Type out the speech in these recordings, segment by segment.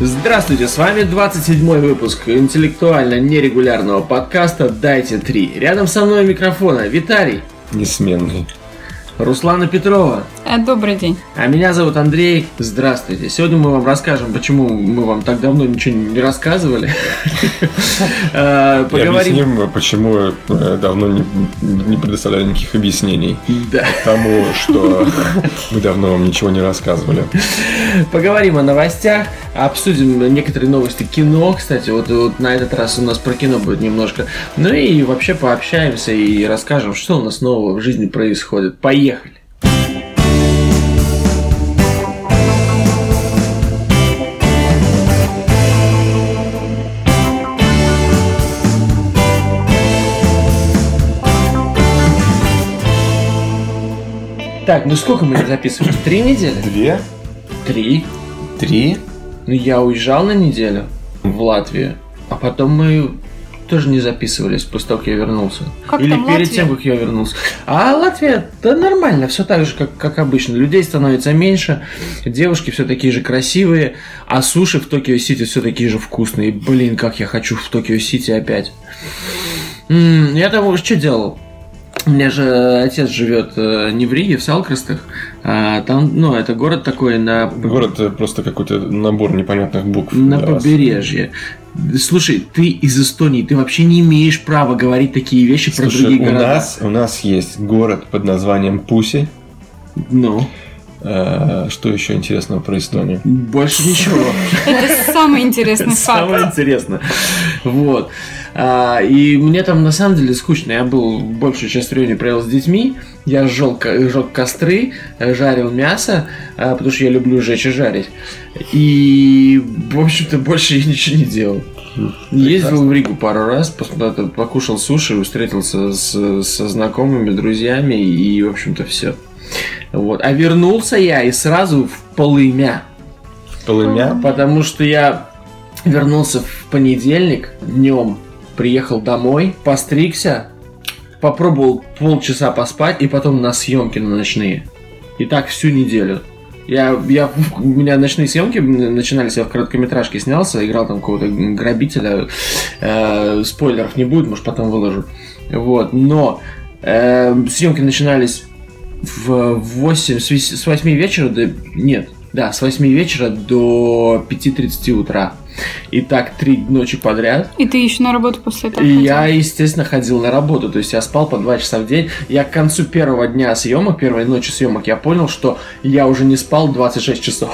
Здравствуйте, с вами 27 выпуск интеллектуально-нерегулярного подкаста «Дайте три». Рядом со мной микрофона Виталий, Несменный. Руслана Петрова, Добрый день. а меня зовут Андрей. Здравствуйте. Сегодня мы вам расскажем, почему мы вам так давно ничего не рассказывали. И Поговорим. объясним, почему э, давно не, предоставляли никаких объяснений Да. тому, что мы давно вам ничего не рассказывали. Поговорим о новостях, обсудим некоторые новости кино. Кстати, вот, вот на этот раз у нас про кино будет немножко. Ну и вообще пообщаемся и расскажем, что у нас нового в жизни происходит. Поехали! Так, ну сколько мы записываем? Три недели? Две? Три. Три? Ну, я уезжал на неделю в Латвию, а потом мы тоже не записывались после того, как я вернулся. Как Или там перед Латвия? тем, как я вернулся. А Латвия, да нормально, все так же, как, как обычно. Людей становится меньше, девушки все такие же красивые, а суши в Токио-Сити все такие же вкусные. Блин, как я хочу в Токио-Сити опять. М, Я там уже что делал? У меня же отец живет э, не в Риге, в Салкрастах. А там, ну, это город такой на Город э, просто какой-то набор непонятных букв. на побережье. Слушай, ты из Эстонии, ты вообще не имеешь права говорить такие вещи про Слушай, другие у города. нас, у нас есть город под названием Пуси. Ну, Э, Что еще интересного про Эстонию? больше ничего. Это самый интересный Самое факт. интересное. Вот. А, и мне там на самом деле скучно. Я был большую часть времени провел с детьми. Я сжег, сжег костры, жарил мясо, а, потому что я люблю жечь и жарить. И, в общем-то, больше я ничего не делал. Ездил в Ригу пару раз, покушал суши, встретился с, со знакомыми, друзьями и, в общем-то, все. Вот. А вернулся я и сразу в полымя. Полымя? Потому что я вернулся в понедельник днем, приехал домой, постригся, попробовал полчаса поспать и потом на съемки на ночные. И так всю неделю. Я, я, у меня ночные съемки начинались, я в короткометражке снялся, играл там какого-то грабителя. Э, спойлеров не будет, может потом выложу. Вот, но э, съемки начинались в 8, с вес- с 8 вечера до... Нет, да, с 8 вечера до 5.30 утра. И так три ночи подряд. И ты еще на работу после этого И ходил? я, естественно, ходил на работу. То есть я спал по 2 часа в день. Я к концу первого дня съемок, первой ночи съемок, я понял, что я уже не спал 26 часов.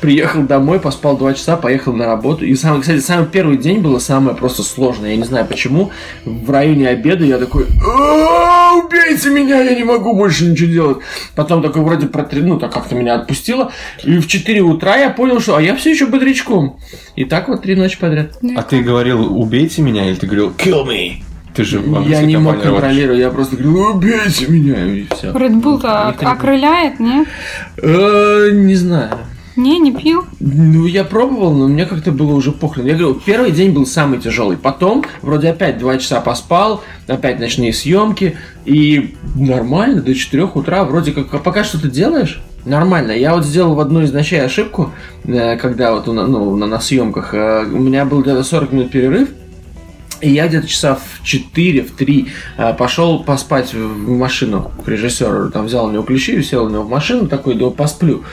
Приехал домой, поспал 2 часа, поехал на работу. И самый, кстати, самый первый день было самое просто сложное. Я не знаю почему. В районе обеда я такой, «А, убейте меня, я не могу больше ничего делать. Потом такой вроде протри... ну так как-то меня отпустило. И в 4 утра я понял, что а я все еще бодрячком. И так вот три ночи подряд. А ты говорил «убейте меня» или ты говорил «kill me»? Ты же Я не мог контролировать, я просто говорю, убейте меня, и все. Red Bull-то окрыляет, не? Э, Не знаю. Не, не пил? Ну, я пробовал, но мне как-то было уже похрен. Я говорю, первый день был самый тяжелый. Потом, вроде опять два часа поспал, опять ночные съемки. И нормально, до 4 утра, вроде как, а пока что ты делаешь, нормально. Я вот сделал в одной из ночей ошибку, э, когда вот ну, на, на съемках, э, у меня был где-то 40 минут перерыв, и я где-то часа в 4, в 3 э, пошел поспать в машину к режиссеру. Там взял у него ключи, сел у него в машину, такой, да посплю.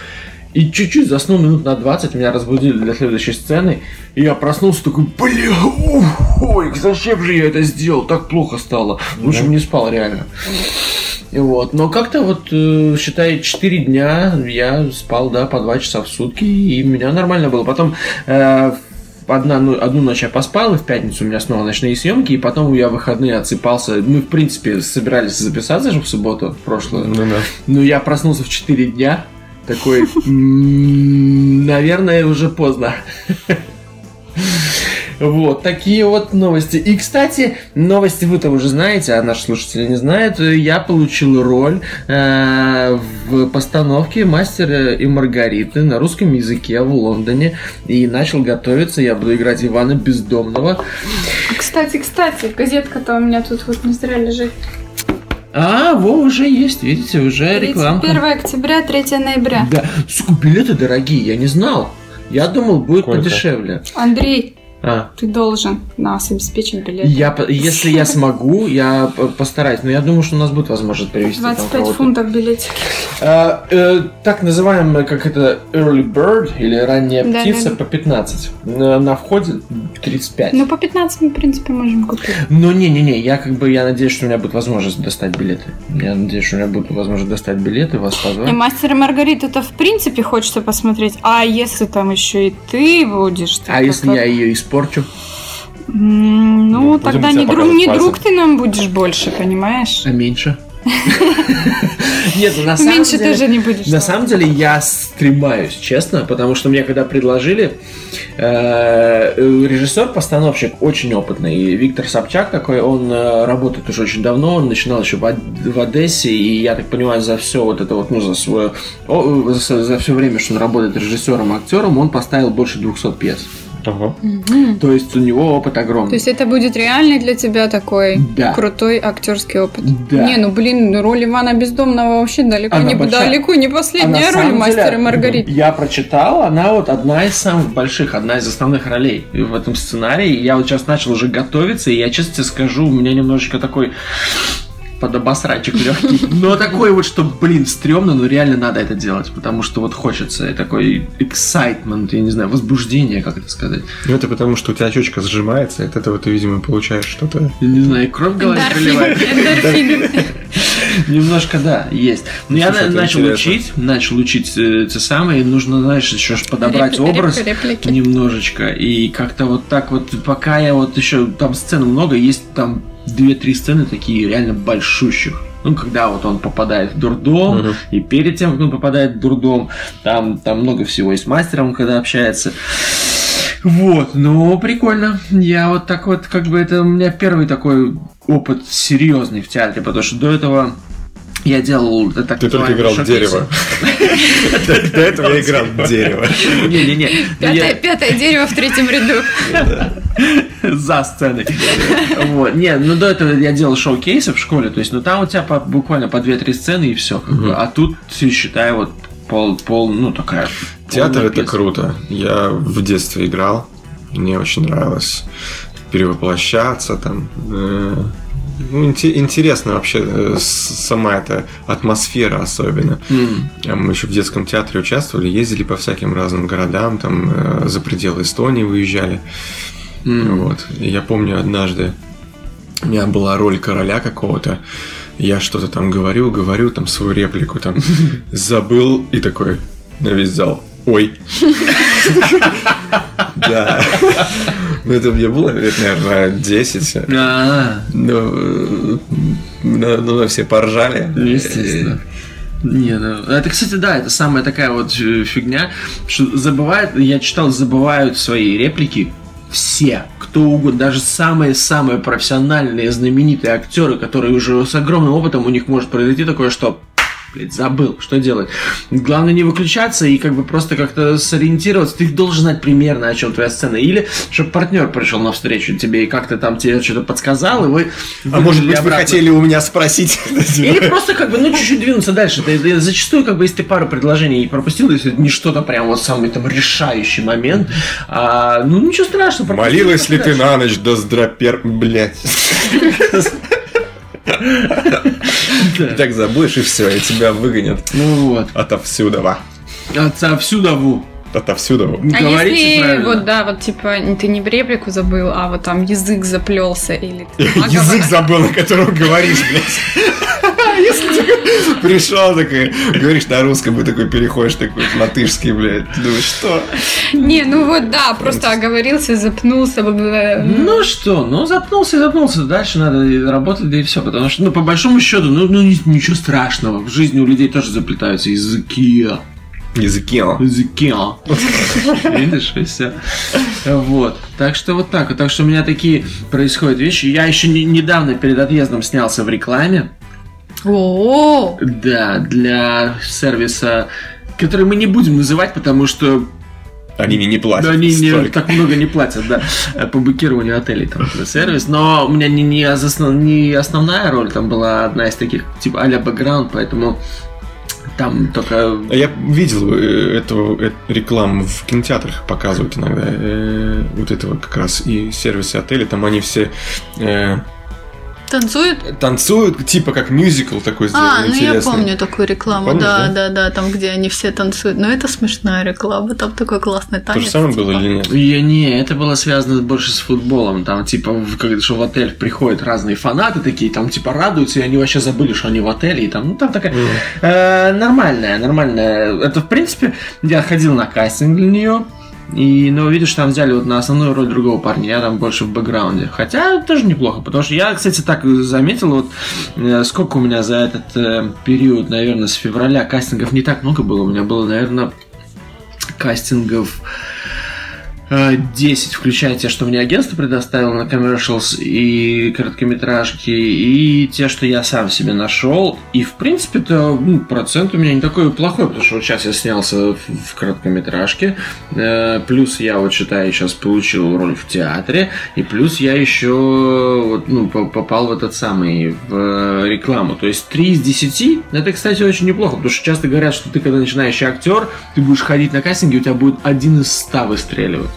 И чуть-чуть заснул минут на 20, меня разбудили для следующей сцены. И я проснулся такой, бля, ух, ой, зачем же я это сделал? Так плохо стало. Лучше бы не спал, реально. И вот. Но как-то вот, э, считай, 4 дня я спал, да, по 2 часа в сутки, и у меня нормально было. Потом э, одна, ну, одну ночь я поспал, и в пятницу у меня снова ночные съемки, и потом я в выходные отсыпался. Мы, в принципе, собирались записаться же в субботу, в прошлую. Ну да. Ну, я проснулся в 4 дня. Такой, «М, наверное, уже поздно. Вот, такие вот новости. И, кстати, новости вы-то уже знаете, а наши слушатели не знают. Я получил роль э, в постановке «Мастера и Маргариты» на русском языке в Лондоне. И начал готовиться. Я буду играть Ивана Бездомного. Кстати, кстати, газетка-то у меня тут вот не зря лежит. А, во, уже есть, видите, уже рекламка. 1 октября, 3 ноября. Да, сука, билеты дорогие, я не знал. Я думал, будет Сколько? подешевле. Андрей, А, ты должен нас обеспечить билет. я, если я смогу, я постараюсь. Но я думаю, что у нас будет возможность привезти там 25 кого-то. фунтов билетики. А, э, так называемая, как это, early bird или ранняя Да, птица да, да. по 15. На, на входе 35. Ну, по 15 мы, в принципе, можем купить. Но не-не-не, я как бы, я надеюсь, что у меня будет возможность достать билеты. Я надеюсь, что у меня будет возможность достать билеты, вас И позвать. мастер и Маргариту-то в принципе хочется посмотреть. А если там еще и ты будешь? А если я ее испорчу? Ну, Ну, тогда не, друг, не друг ты нам будешь больше, понимаешь? А меньше? Нет, ну, на самом Меньше деле... тоже не будешь. На самом деле я стремаюсь, честно, потому что мне когда предложили, э, режиссер-постановщик очень опытный, Виктор Собчак такой, он э, работает уже очень давно, он начинал еще в, Од- в Одессе, и я так понимаю, за все вот это вот, ну, за свое, о, за, за все время, что он работает режиссером, актером, он поставил больше 200 пьес. Ага. То есть у него опыт огромный. То есть это будет реальный для тебя такой Да. крутой актерский опыт. Да. Не, ну блин, роль Ивана Бездомного вообще далеко Она не, большая. далеко не последняя роль самом мастера деле, Маргариты. Я прочитал, она вот одна из самых больших, одна из основных ролей в этом сценарии. Я вот сейчас начал уже готовиться, и я честно тебе скажу, у меня немножечко такой подобосрачек легкий. Но такой вот, что, блин, стрёмно, но реально надо это делать, потому что вот хочется и такой excitement, я не знаю, возбуждение, как это сказать. Ну, это потому, что у тебя щечка сжимается, и от этого ты, видимо, получаешь что-то. Я не знаю, кровь в голове приливает. Немножко, да, есть. Но я начал учить, начал учить э, те самые, нужно, знаешь, еще ж подобрать образ немножечко. И как-то вот так вот, пока я вот еще, там сцен много, есть там две-три сцены такие реально большущих. Ну, когда вот он попадает в дурдом, Мгм. и перед тем, как он попадает в дурдом, там, там много всего. И с мастером, когда общается. Вот, ну, прикольно. Я вот так вот, как бы, это у меня первый такой опыт серьезный в театре, потому что до этого я делал э, так Ты только играл в дерево. До этого я играл в дерево. Не-не-не. Пятое дерево в третьем ряду. За сценой. Вот. Не, ну до этого я делал шоу-кейсы в школе, то есть, ну там у тебя по- буквально по 2-3 сцены и все. А тут, считай, вот пол, пол, ну такая... Театр это круто. Я в детстве играл. Мне очень нравилось перевоплощаться там. Э, ну, инте- интересно вообще э, сама эта атмосфера особенно. А Мы еще в детском театре участвовали, ездили по всяким разным городам, там э, за пределы Эстонии выезжали. М. Вот. Я помню однажды у меня была роль короля какого-то. Я что-то там говорю, говорю, там свою реплику там забыл и такой на весь зал. Ой. Да. Ну, это мне было лет, наверное, 10. А, Ну, ну, ну, все поржали. Естественно. Не, ну, это, кстати, да, это самая такая вот фигня, что забывают, я читал, забывают свои реплики все, кто угодно, даже самые-самые профессиональные, знаменитые актеры, которые уже с огромным опытом, у них может произойти такое, что блядь, забыл, что делать. Главное не выключаться и как бы просто как-то сориентироваться. Ты должен знать примерно, о чем твоя сцена. Или, чтобы партнер пришел навстречу тебе и как-то там тебе что-то подсказал, и вы... А может быть, вы обратно. хотели у меня спросить? Или просто как бы, ну, чуть-чуть двинуться дальше. Зачастую, как бы, если ты пару предложений пропустил, если это не что-то прям вот самый там решающий момент, а, ну, ничего страшного. Молилась ли ты на ночь до здропер... Блять. Так забудешь, и все, и тебя выгонят Ну вот. отовсюду. ву. Отовсюду. А Говорите если правильно. вот да, вот типа ты не реплику забыл, а вот там язык заплелся или ты Язык забыл, на котором говоришь, блядь. Если ты пришел такой, говоришь на русском, и такой переходишь такой на тыжский, блядь. Думаешь, что? Не, ну вот да, просто оговорился, запнулся. Ну что, ну запнулся и запнулся. Дальше надо работать, да и все. Потому что, ну, по большому счету, ну, ну ни- ничего страшного. В жизни у людей тоже заплетаются языки. Языке. Зикио. Видишь, и все. Вот. Так что вот так. Так что у меня такие происходят вещи. Я еще не- недавно перед отъездом снялся в рекламе. О, Да, для сервиса, который мы не будем называть, потому что Они мне не платят. они не, так много не платят, да, по букированию отелей там сервис. Но у меня не, не, основ- не основная роль, там была одна из таких, типа а-ля бэкграунд, поэтому там только А Я видел э, эту э, рекламу в кинотеатрах показывают иногда. э, вот этого как раз и сервисы отеля. Там они все э, танцует? танцуют, типа как мюзикл такой А, сделан ну я интересный. помню такую рекламу, Помнишь, да, да? да, да, там, где они все танцуют. Но это смешная реклама, там такой классный То танец. же самое было типа. или нет? Я не, это было связано больше с футболом. Там, типа, в- когда что в отель приходят разные фанаты такие, там, типа, радуются, и они вообще забыли, что они в отеле. И там, ну, там такая э, нормальная, нормальная. Это, в принципе, я ходил на кастинг для нее. И, ну, видишь, там взяли вот на основную роль другого парня, я там больше в бэкграунде. Хотя тоже неплохо, потому что я, кстати, так заметил, вот э, сколько у меня за этот э, период, наверное, с февраля кастингов не так много было. У меня было, наверное, кастингов 10, включая те, что мне агентство предоставило на commercials и короткометражки, и те, что я сам себе нашел. И, в принципе-то, ну, процент у меня не такой плохой, потому что вот сейчас я снялся в, в короткометражке, э, плюс я вот, считаю, сейчас получил роль в театре, и плюс я еще вот, ну, по- попал в этот самый, в э, рекламу. То есть 3 из 10, это, кстати, очень неплохо, потому что часто говорят, что ты, когда начинающий актер, ты будешь ходить на кастинге, у тебя будет один из 100 выстреливать.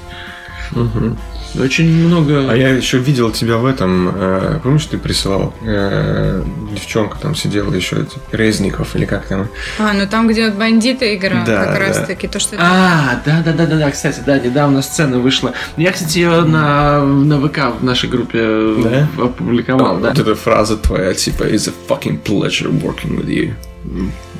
Мгм. Очень много... А я еще видел тебя в этом, э, помнишь, ты присылал? Э, девчонка там сидела еще, эти, Резников или как там. А, ну там, где вот бандиты играют, Да, как да. раз таки то, что... А, да, да, да, да, да, кстати, да, недавно сцена вышла. Я, кстати, ее на, на ВК в нашей группе Да? опубликовал, да. Вот эта фраза твоя, типа, it's a fucking pleasure working with you.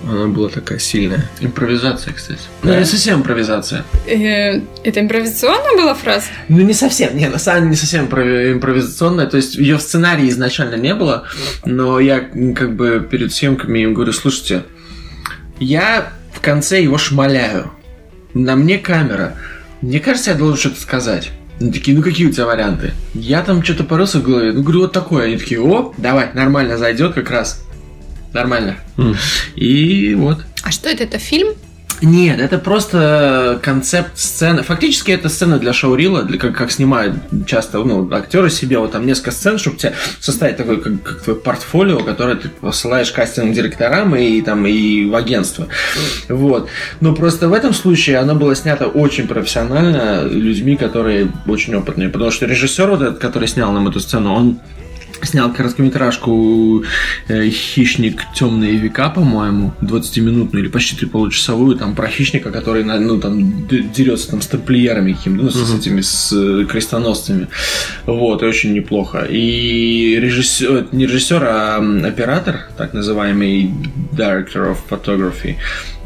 Она была такая сильная. Импровизация, кстати. Да. Ну, не совсем импровизация. Э, Это импровизационная была фраза? Ну, не совсем, не, на самом деле не совсем импрови- импровизационная. То есть ее в сценарии изначально не было, но я как бы перед съемками им говорю, слушайте, я в конце его шмаляю. На мне камера. Мне кажется, я должен что-то сказать. Они такие, ну какие у тебя варианты? Я там что-то порылся в голове. Ну, говорю, вот такое. Они такие, о, давай, нормально зайдет как раз. Нормально. И вот. А что это? Это фильм? Нет, это просто концепт сцены. Фактически это сцена для шоурила, для как, как снимают часто ну, актеры себе, вот там несколько сцен, чтобы тебе составить такой как, как твое портфолио, которое ты посылаешь кастинг директорам и там и в агентство. Вот. Но просто в этом случае оно было снято очень профессионально людьми, которые очень опытные. Потому что режиссер вот этот, который снял нам эту сцену, он снял короткометражку э, «Хищник. Темные века», по-моему, 20-минутную или почти получасовую, там про хищника, который, ну, там, дерется там с тамплиерами какими-то, ну, с, с этими, с э, крестоносцами. Вот, и очень неплохо. И режиссер, не режиссер, а оператор, так называемый Director of Photography,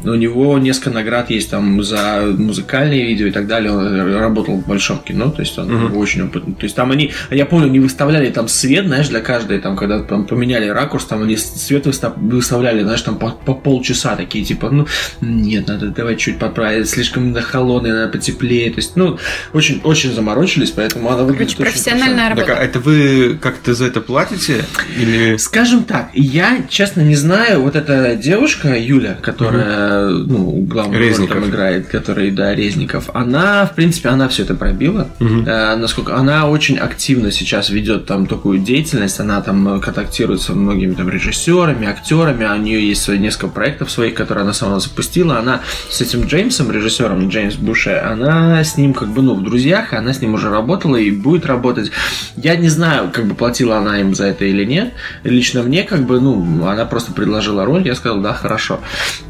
у него несколько наград есть там за музыкальные видео и так далее. Он работал в большом кино, то есть он Мгм. очень опытный. То есть там они, я помню, они выставляли там свет, знаешь, для каждой, там, когда там поменяли ракурс, там они свет выста- выставляли, знаешь, там по, по полчаса такие, типа, ну, нет, надо давай чуть подправить, слишком холодный, надо потеплее. То есть, ну, очень, очень заморочились, поэтому она выглядит Короче, очень профессиональная Так, работа. а это вы как-то за это платите? Или... Скажем так, я, честно, не знаю, вот эта девушка, Юля, которая, ну, главную роль там играет, которая, да, Резников, она, в принципе, она все это пробила. Мгм. Э, насколько она очень активно сейчас ведет там такую деятельность, она там э, контактирует со многими там режиссерами, актерами, а у нее есть несколько проектов своих, которые она сама запустила. Она с этим Джеймсом, режиссером Джеймс Буше, она с ним как бы, ну, в друзьях, она с ним уже работала и будет работать. Я не знаю, как бы платила она им за это или нет. Лично мне, как бы, ну, она просто предложила роль, я сказал, да, хорошо.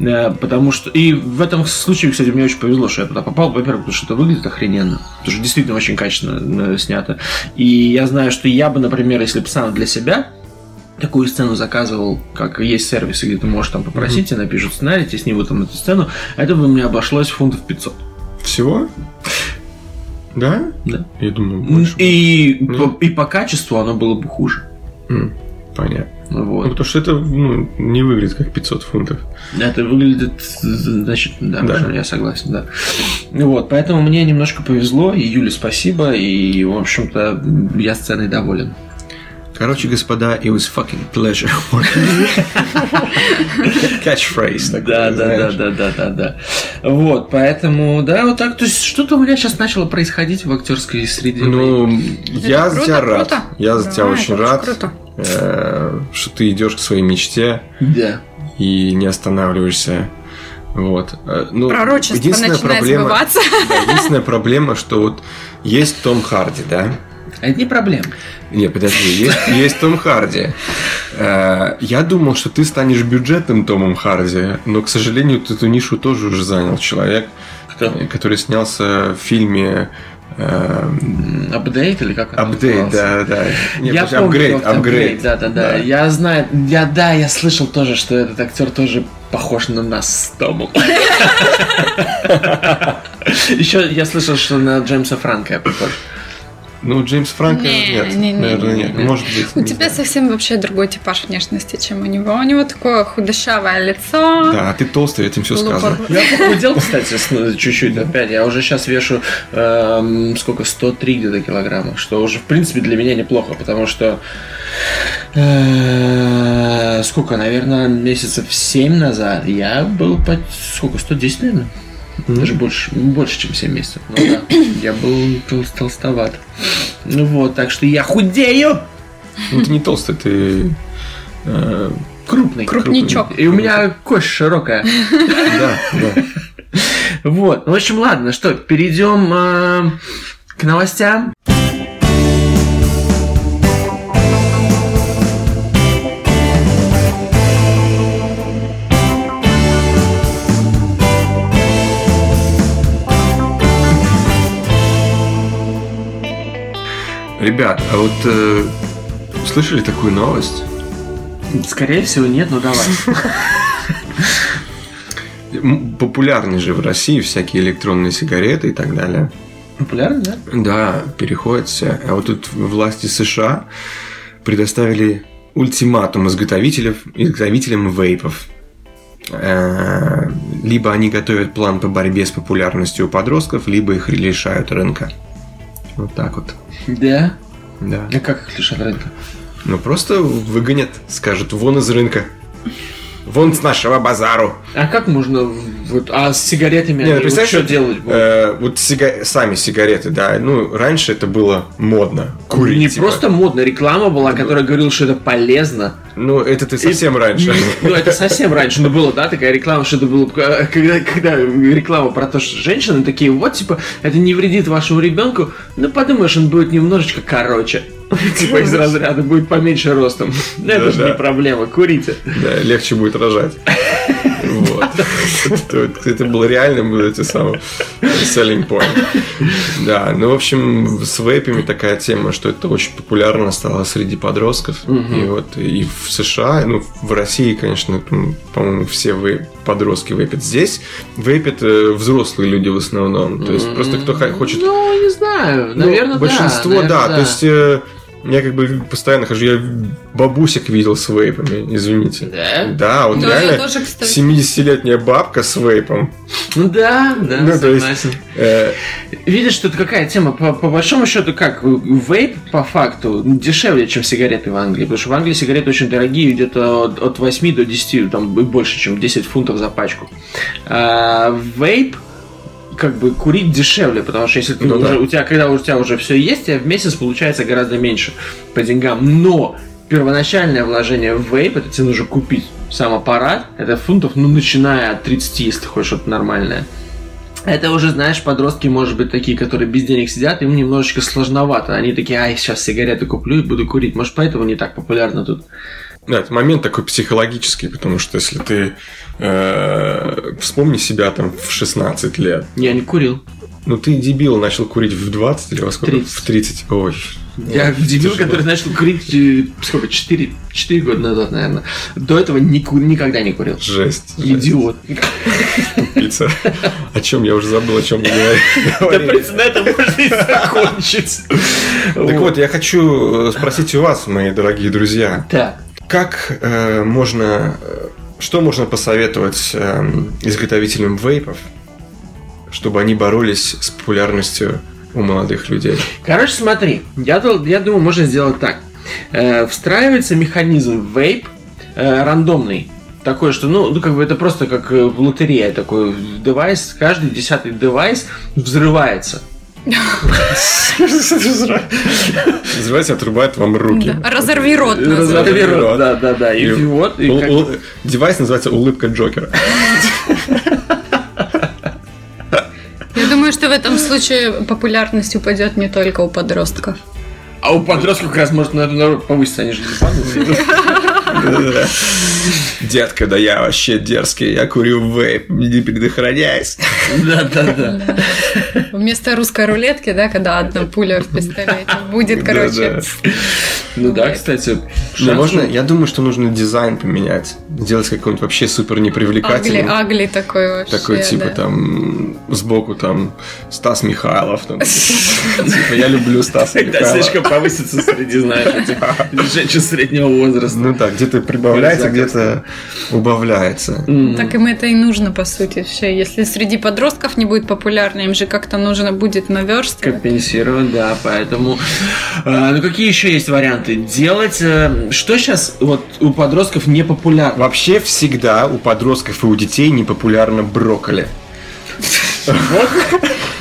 Э, Потому что, и в этом случае, кстати, мне очень повезло, что я туда попал, во-первых, потому что это выглядит охрененно, потому что действительно очень качественно э, снято. И я знаю, что я бы, например, если бы сам для себя такую сцену заказывал, как есть сервисы, где ты можешь там попросить, тебе напишут сценарий, тебе снимут там эту сцену, это бы мне обошлось фунтов 500. Всего? Да? Да. Я думаю, больше. И, Ну. по, и по качеству оно было бы хуже. М. Понятно. Ну, Вот. потому что это ну, не выглядит как 500 фунтов. Это выглядит, значит, да, Да. да. я согласен, да. Ну Вот, поэтому мне немножко повезло, и Юле спасибо, и, в общем-то, я сценой доволен. Короче, господа, it was fucking pleasure. Catchphrase. такой, Да, да, да, да, да, да, да. Вот, поэтому, да, вот так. То есть что-то у меня сейчас начало происходить в актерской среде. Ну, я за круто, тебя рад. круто. Я за Да, тебя очень рад, круто. Что ты идешь к своей мечте да. и не останавливаешься. Вот. Э, Ну, Пророчество единственная начинает проблема, сбываться. да, единственная проблема, что вот есть Том Харди, да? Это не проблема. Не, подожди, есть, есть Том Харди. Э, Я думал, что ты станешь бюджетным Томом Харди, но, к сожалению, ты эту нишу тоже уже занял человек, Кто? э, который снялся в фильме э, Апдейт или как он Апдейт, да, да. Нет, я помню, апгрейд, апгрейд. Да, да, да, Да. Я знаю, я да, я слышал тоже, что этот актер тоже похож на нас с Томом. Еще я слышал, что на Джеймса Франка я похож. Ну, Джеймс Франко Не, нет, не, не, наверное, не, нет. не. Может быть. У не тебя знаю. совсем вообще другой типаж внешности, чем у него. У него такое худощавое лицо. Да, а ты толстый, этим все сказано. Я похудел, кстати, ну, чуть-чуть опять. Я уже сейчас вешу эм, сколько, 103 где-то килограмма, что уже, в принципе, для меня неплохо, потому что э, сколько, наверное, месяцев 7 назад я был по сколько, 110, наверное? Даже больше, больше, чем 7 месяцев. Ну да, я был тол- толстоват. Ну вот, так что я худею! Ну, ты не толстый, ты... э, Крупный. Крупничок. И у меня кость широкая. Да, да. Вот, ну, в общем, ладно, что, перейдем э, к новостям. Ребят, а вот э, слышали такую новость? Скорее всего, нет, но давай. Популярны же в России всякие электронные сигареты и так далее. Популярно, да? Да, переходят все. А вот тут власти США предоставили ультиматум изготовителям, изготовителям вейпов. Э, Либо они готовят план по борьбе с популярностью у подростков, либо их лишают рынка. Вот так вот. Да. Да. А как их лишат рынка? Ну просто выгонят, скажут, вон из рынка. Вон с нашего базару. А как можно вот, а с сигаретами Не, ну, представляешь, что делать будут? Э, вот сига- сами сигареты, да. Ну, раньше это было модно. Курить. не типа. просто модно, реклама была, которая говорила, что это полезно. Ну, это ты совсем И- раньше. Ну, это совсем раньше, но было, да, такая реклама, что это было, э, когда, когда реклама про то, что женщины такие, вот, типа, это не вредит вашему ребенку, ну, подумаешь, он будет немножечко короче. Типа из разряда будет поменьше ростом. Ну, Это же не проблема, курите. Да, легче будет рожать. Вот. Это, было реальным, эти самые selling point. Да, ну, в общем, с вейпами такая тема, что это очень популярно стало среди подростков. И вот и в США, ну, в России, конечно, там, по-моему, все вейп, подростки вейпят. Здесь вейпят э, взрослые люди в основном. То есть просто кто хочет Ну, не знаю, Ну, наверное, да. большинство, да. То есть э, я как бы постоянно хожу, я бабусек видел с вейпами, извините. Да? Да, вот Да, я реально тоже, кстати. 70-летняя бабка с вейпом. Ну да, да, Ну, то есть- согласен. Э, Видишь, это какая тема? По, по большому счету, как вейп по факту дешевле, чем сигареты в Англии. Потому что в Англии сигареты очень дорогие, где-то от, от 8 до 10, там и больше, чем 10 фунтов за пачку. А вейп как бы курить дешевле, потому что если ты Ну уже, да. у тебя, когда у тебя уже все есть, тебе в месяц получается гораздо меньше по деньгам. Но первоначальное вложение в вейп, это тебе нужно купить сам аппарат, это фунтов, ну, начиная от 30, если ты хочешь что-то нормальное. Это уже, знаешь, подростки, может быть, такие, которые без денег сидят, им немножечко сложновато. Они такие, ай, сейчас сигареты куплю и буду курить. Может, поэтому не так популярно тут. Да, это момент такой психологический, потому что если ты э, вспомни себя там в 16 лет, Я не курил. ну ты дебил начал курить в 20 или во сколько? 30. В 30. Ой. Я Ой, дебил, который начал курить, э, сколько, 4, 4 года назад, наверное. До этого ни никогда не курил. Жесть. Идиот. Тупица. О чем я уже забыл, о чем мы Да, говорили. принципе, на этом можно и закончить. Так вот, я хочу э, спросить у вас, мои дорогие друзья, Так, как э, можно, э, что можно посоветовать э, изготовителям вейпов, чтобы они боролись с популярностью у молодых людей? Короче, смотри, я, я думаю, можно сделать так. Э, встраивается механизм вейп э, рандомный. Такой, что, ну, ну, как бы это просто как э, в лотерее такой девайс, каждый десятый девайс взрывается. Называется отрубает вам руки. Разорви рот. называется. Разорви рот. Да, да, да. И, вот, девайс называется улыбка Джокера. Я думаю, что в этом случае популярность упадет не только у подростков. А у подростков как раз может на- на- повыситься, они же не падают. Да-да-да. Детка, да я вообще дерзкий, я курю вейп, не предохраняйся. Да, да, да. Вместо русской рулетки, да, когда одна пуля в пистолете, будет, короче. Ну да, кстати. Ну, можно, я думаю, что нужно дизайн поменять. Сделать какой-нибудь вообще супер непривлекательный. агли такой вообще. Такой, типа, да. там, сбоку, там, Стас Михайлов. там. Типа, я люблю Стаса Когда Михайлова. слишком повысится среди, знаешь, женщин среднего возраста. Ну да, где-то прибавляется, где-то убавляется. Так им это и нужно, по сути, все. Если среди подростков не будет популярно, им же как-то нужно будет наверстывать. Компенсировать, да, поэтому... э, ну, какие еще есть варианты? Делать... э, что сейчас вот у подростков не популярно? Вообще всегда у подростков и у детей непопулярно брокколи.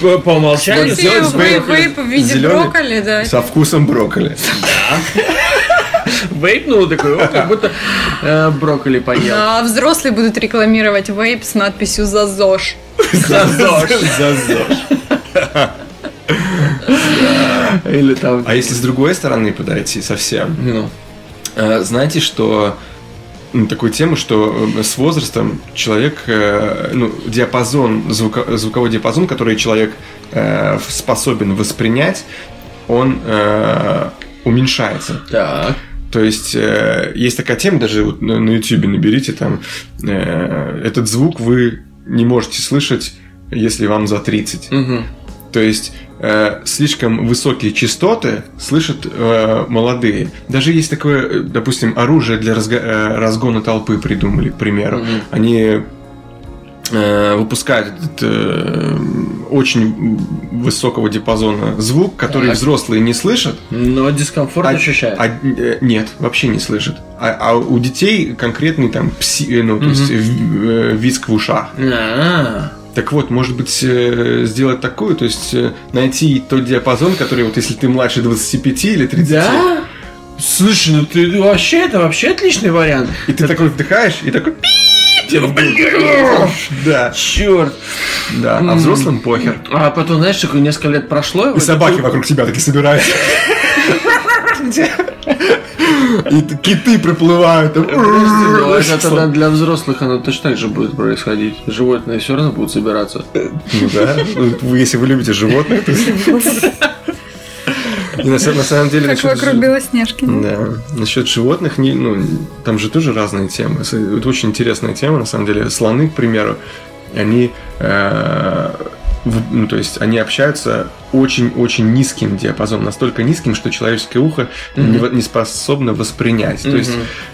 По, по умолчанию сделать вейп, в виде брокколи, да. Со вкусом брокколи. Вейпнул такой, о, как будто э, брокколи поел. А взрослые будут рекламировать вейп с надписью «За ЗОЖ». За ЗОЖ. За ЗОЖ. Или там... А если с другой стороны подойти совсем, Ну, Э, Знаете, что такую тему, что с возрастом человек, э, ну, диапазон, звука- звуковой диапазон, который человек э, способен воспринять, он э, уменьшается. так. То есть э, есть такая тема, даже вот на, на YouTube наберите там, э, этот звук вы не можете слышать, если вам за 30. Мгм. То есть э, слишком высокие частоты слышат э, молодые. Даже есть такое, э, допустим, оружие для разго- э, разгона толпы придумали, к примеру. Мгм. Они выпускают этот, э, очень высокого диапазона звук, который Так. взрослые не слышат. Но дискомфорт А- ощущает. а, э, нет, вообще не слышат. А, а у детей конкретный там пси, э, ну, то Мгм. есть э, визг в ушах. А, Так вот, может быть, э, сделать такую, то есть найти тот диапазон, который вот если ты младше 25 или 30, Да? Слушай, ну ты вообще, это вообще отличный вариант. и ты такой вдыхаешь, и такой да, Черт. да, а взрослым похер. А потом, знаешь, такое несколько лет прошло. И вот собаки вокруг тебя такие собираются. И киты проплывают. Подожди, ну, это тогда для взрослых оно точно так же будет происходить. Животные все равно будут собираться. Ну да, вы- если вы любите животных, то... И на, на самом деле Как насчет вокруг Белоснежки. Да. Насчет животных, не, ну, там же тоже разные темы. Это очень интересная тема, на самом деле. Слоны, к примеру, они, э, ну, то есть, они общаются очень-очень низким диапазоном, настолько низким, что человеческое ухо не, во- не способно воспринять. То есть,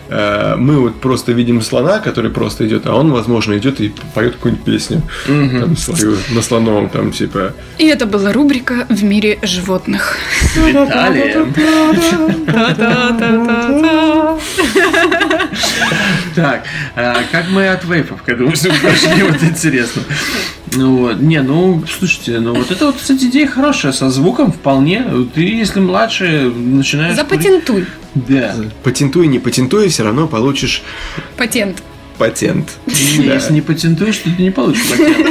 э, мы вот просто видим слона, который просто идет, а он, возможно, идет и поет какую-нибудь песню. Там, свою на слоновом, там, типа, И это была рубрика «В мире животных». Так, а как мы от вейпов к этому всему пришли, вот интересно. Ну вот, не, ну, слушайте, ну вот это вот, кстати, идея хорошая, со звуком вполне. Ты, если младше, начинаешь... курить- Запатентуй. Да. патентуй, не патентуй, все равно получишь Патент. патент. Если не патентуешь, то ты не получишь патент.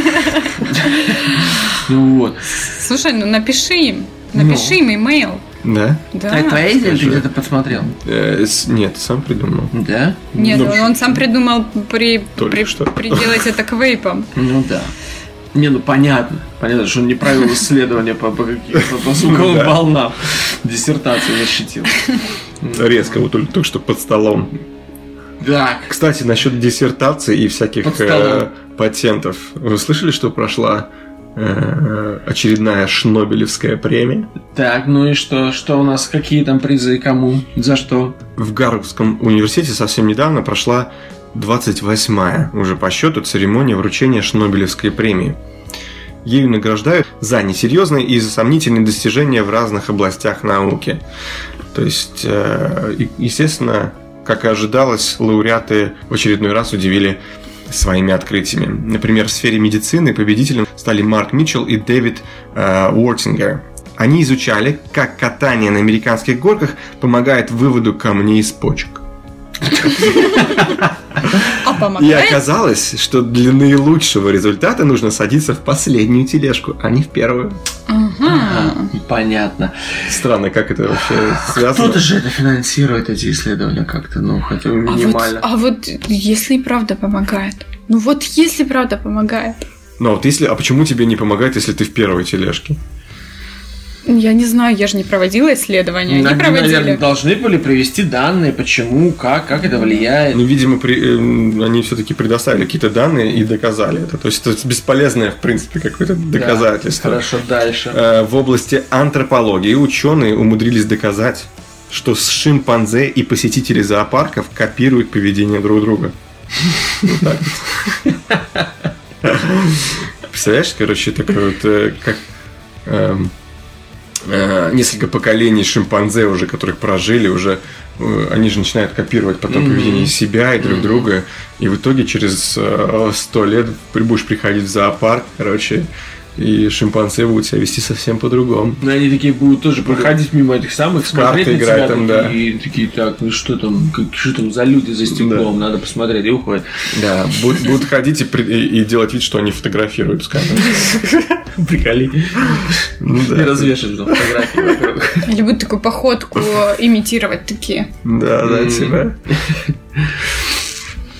Ну вот. Слушай, ну напиши им. Напиши им имейл. Да? Да. Так, твоя идея ты где-то подсмотрел? Э, с- нет, сам придумал. Да? Нет, Ну, он, сам придумал при, Только при- что. приделать это к вейпам. Ну да. Не, ну понятно. Понятно, что он не провел исследования по, по, каким- по- по звуковым Да. волнам. Диссертацию защитил. Резко, вот только, что под столом. Так. Кстати, насчет диссертаций и всяких э, патентов. Вы слышали, что прошла э, очередная Шнобелевская премия. Так, ну и что? Что у нас? Какие там призы и кому? За что? В Гарвардском университете совсем недавно прошла 28-я уже по счету церемония вручения Шнобелевской премии. Ею награждают за несерьезные и за сомнительные достижения в разных областях науки. То есть, э, естественно, как и ожидалось, лауреаты в очередной раз удивили своими открытиями. Например, в сфере медицины победителем стали Марк Митчелл и Дэвид э, Уортингер. Они изучали, как катание на американских горках помогает выводу камней из почек. А И оказалось, что для наилучшего результата нужно садиться в последнюю тележку, а не в первую. Ага. Понятно. Странно, как это вообще связано. Кто-то же это финансирует, эти исследования как-то, ну, хотя бы А вот, минимально. а вот если и правда помогает? Ну вот если правда помогает. Но вот если, а почему тебе не помогает, если ты в первой тележке? Я не знаю, я же не проводила исследования. Они, Не проводили. наверное, должны были привести данные, почему, как, как это влияет. Ну, видимо, при- э, они все-таки предоставили какие-то данные и доказали это. То есть это бесполезное, в принципе, какое-то Да. доказательство. Хорошо, дальше. Э, В области антропологии ученые умудрились доказать, что шимпанзе и посетители зоопарков копируют поведение друг друга. Представляешь, короче, такое вот, э, как эм, э, несколько поколений шимпанзе уже, которых прожили, уже э, они же начинают копировать потом Мгм. поведение себя и друг друга, и в итоге через э, сто лет будешь приходить в зоопарк, короче, и шимпанзе будут себя вести совсем по-другому. Ну, они такие будут тоже проходить мимо этих самых, смотреть карты на тебя там, такие, и такие, так, ну что там, как, что там за люди за стеклом, надо посмотреть, и уходят. Да, будут, будут ходить и, и- и делать вид, что они фотографируют с камеры. Приколи. Ну И да. развешивают там фотографии вокруг. Или будут такую походку имитировать такие. Да, да, М.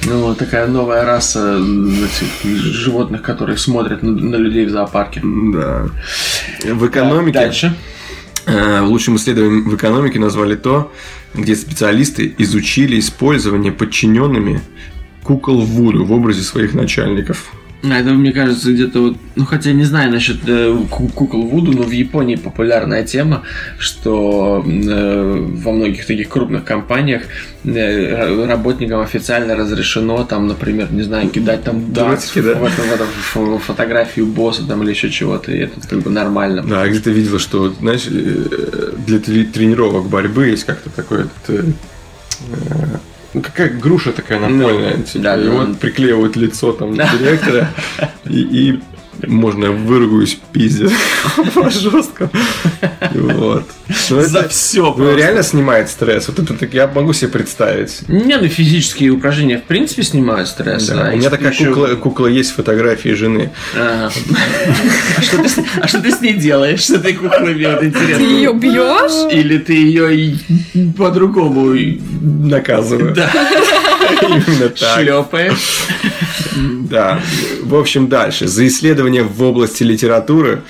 Ну, такая новая раса этих животных, которые смотрят на, на людей в зоопарке. Да. В экономике Дальше. Э, Лучшим исследованием в экономике назвали то, где специалисты изучили использование подчиненными кукол Вуду в образе своих начальников. А Это, мне кажется, где-то вот, ну хотя не знаю насчет э, ку- кукол Вуду, но в Японии популярная тема, что э, во многих таких крупных компаниях э, ра- работникам официально разрешено там, например, не знаю, кидать там дать Дурацкий, да? в, этом- в этом- в фотографию босса там или еще чего-то, и это как бы нормально. Да, я где-то видел, что, знаешь, э, для тре- тренировок борьбы есть как-то такой этот, э, э, ну, какая груша такая напольная. Ну, типа, да, и да. вот приклеивают лицо там директора, и, и можно выругаюсь пиздец. И Вот. Ну, За это все ну, реально снимает стресс. Вот это так я могу себе представить. Не, ну физические упражнения в принципе снимают стресс. А У меня такая кукла, есть фотографии жены. А что ты с- А что ты с ней делаешь с этой куклой, вот интересно. Ты ее бьешь? Или ты ее по-другому Наказываю. да, Именно так. шлепаешь? Да. В общем, дальше. За исследование в области литературы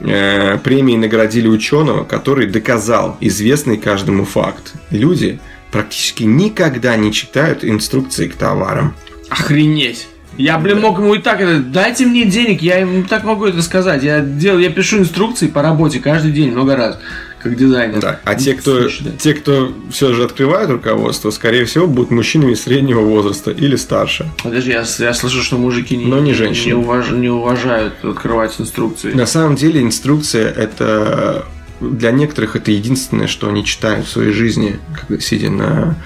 э, премии наградили ученого, который доказал известный каждому факт. Люди практически никогда не читают инструкции к товарам. Охренеть. Я, блин, мог ему и так это, дайте мне денег, я ему так могу это сказать. Я делаю, я пишу инструкции по работе каждый день, много раз, как дизайнер. Да. А те, кто, Слушай, да. те, кто все же открывают руководство, скорее всего, будут мужчинами среднего возраста или старше. Подожди, я, я слышу, что мужики не, Но не женщины. не, уваж- не уважают открывать инструкции. На самом деле инструкция это для некоторых это единственное, что они читают в своей жизни, когда сидя на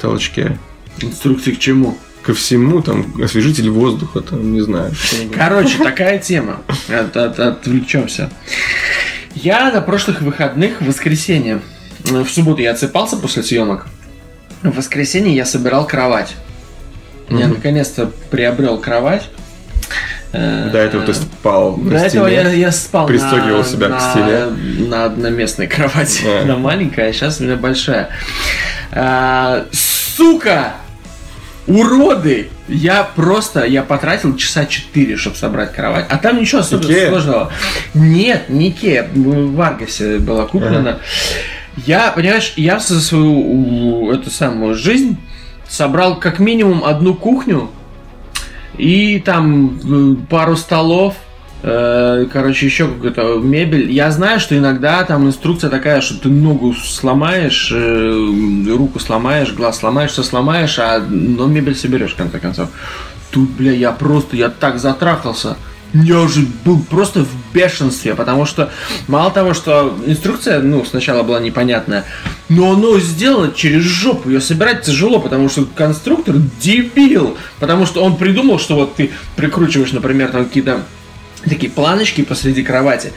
толчке. Инструкции к чему? Ко всему, там, освежитель воздуха, там, не знаю. Короче, такая тема. От- от- Отвлечемся. Я на прошлых выходных, в воскресенье, э, в субботу я отсыпался после съемок. В воскресенье я собирал кровать. Я Мгм. наконец-то приобрел кровать. Э, До этого ты спал До на этого стене. я, я спал пристегивал на, себя к на- стене. на одноместной кровати. А. На маленькая, а сейчас у меня большая. А, сука! Уроды! Я просто, я потратил часа 4, чтобы собрать кровать. А там ничего особо Икея? сложного. Нет, не Икея. В Варгасе была куплена. Я, понимаешь, я за свою эту самую жизнь собрал как минимум одну кухню и там э, пару столов Короче, еще какая-то мебель. Я знаю, что иногда там инструкция такая, что ты ногу сломаешь, э, руку сломаешь, глаз сломаешь, все сломаешь, а но мебель соберешь в конце концов. Тут, бля, я просто, я так затрахался. Я уже был просто в бешенстве, потому что мало того, что инструкция, ну, сначала была непонятная, но оно сделано через жопу. Ее собирать тяжело, потому что конструктор дебил. Потому что он придумал, что вот ты прикручиваешь, например, там какие-то такие планочки посреди кровати,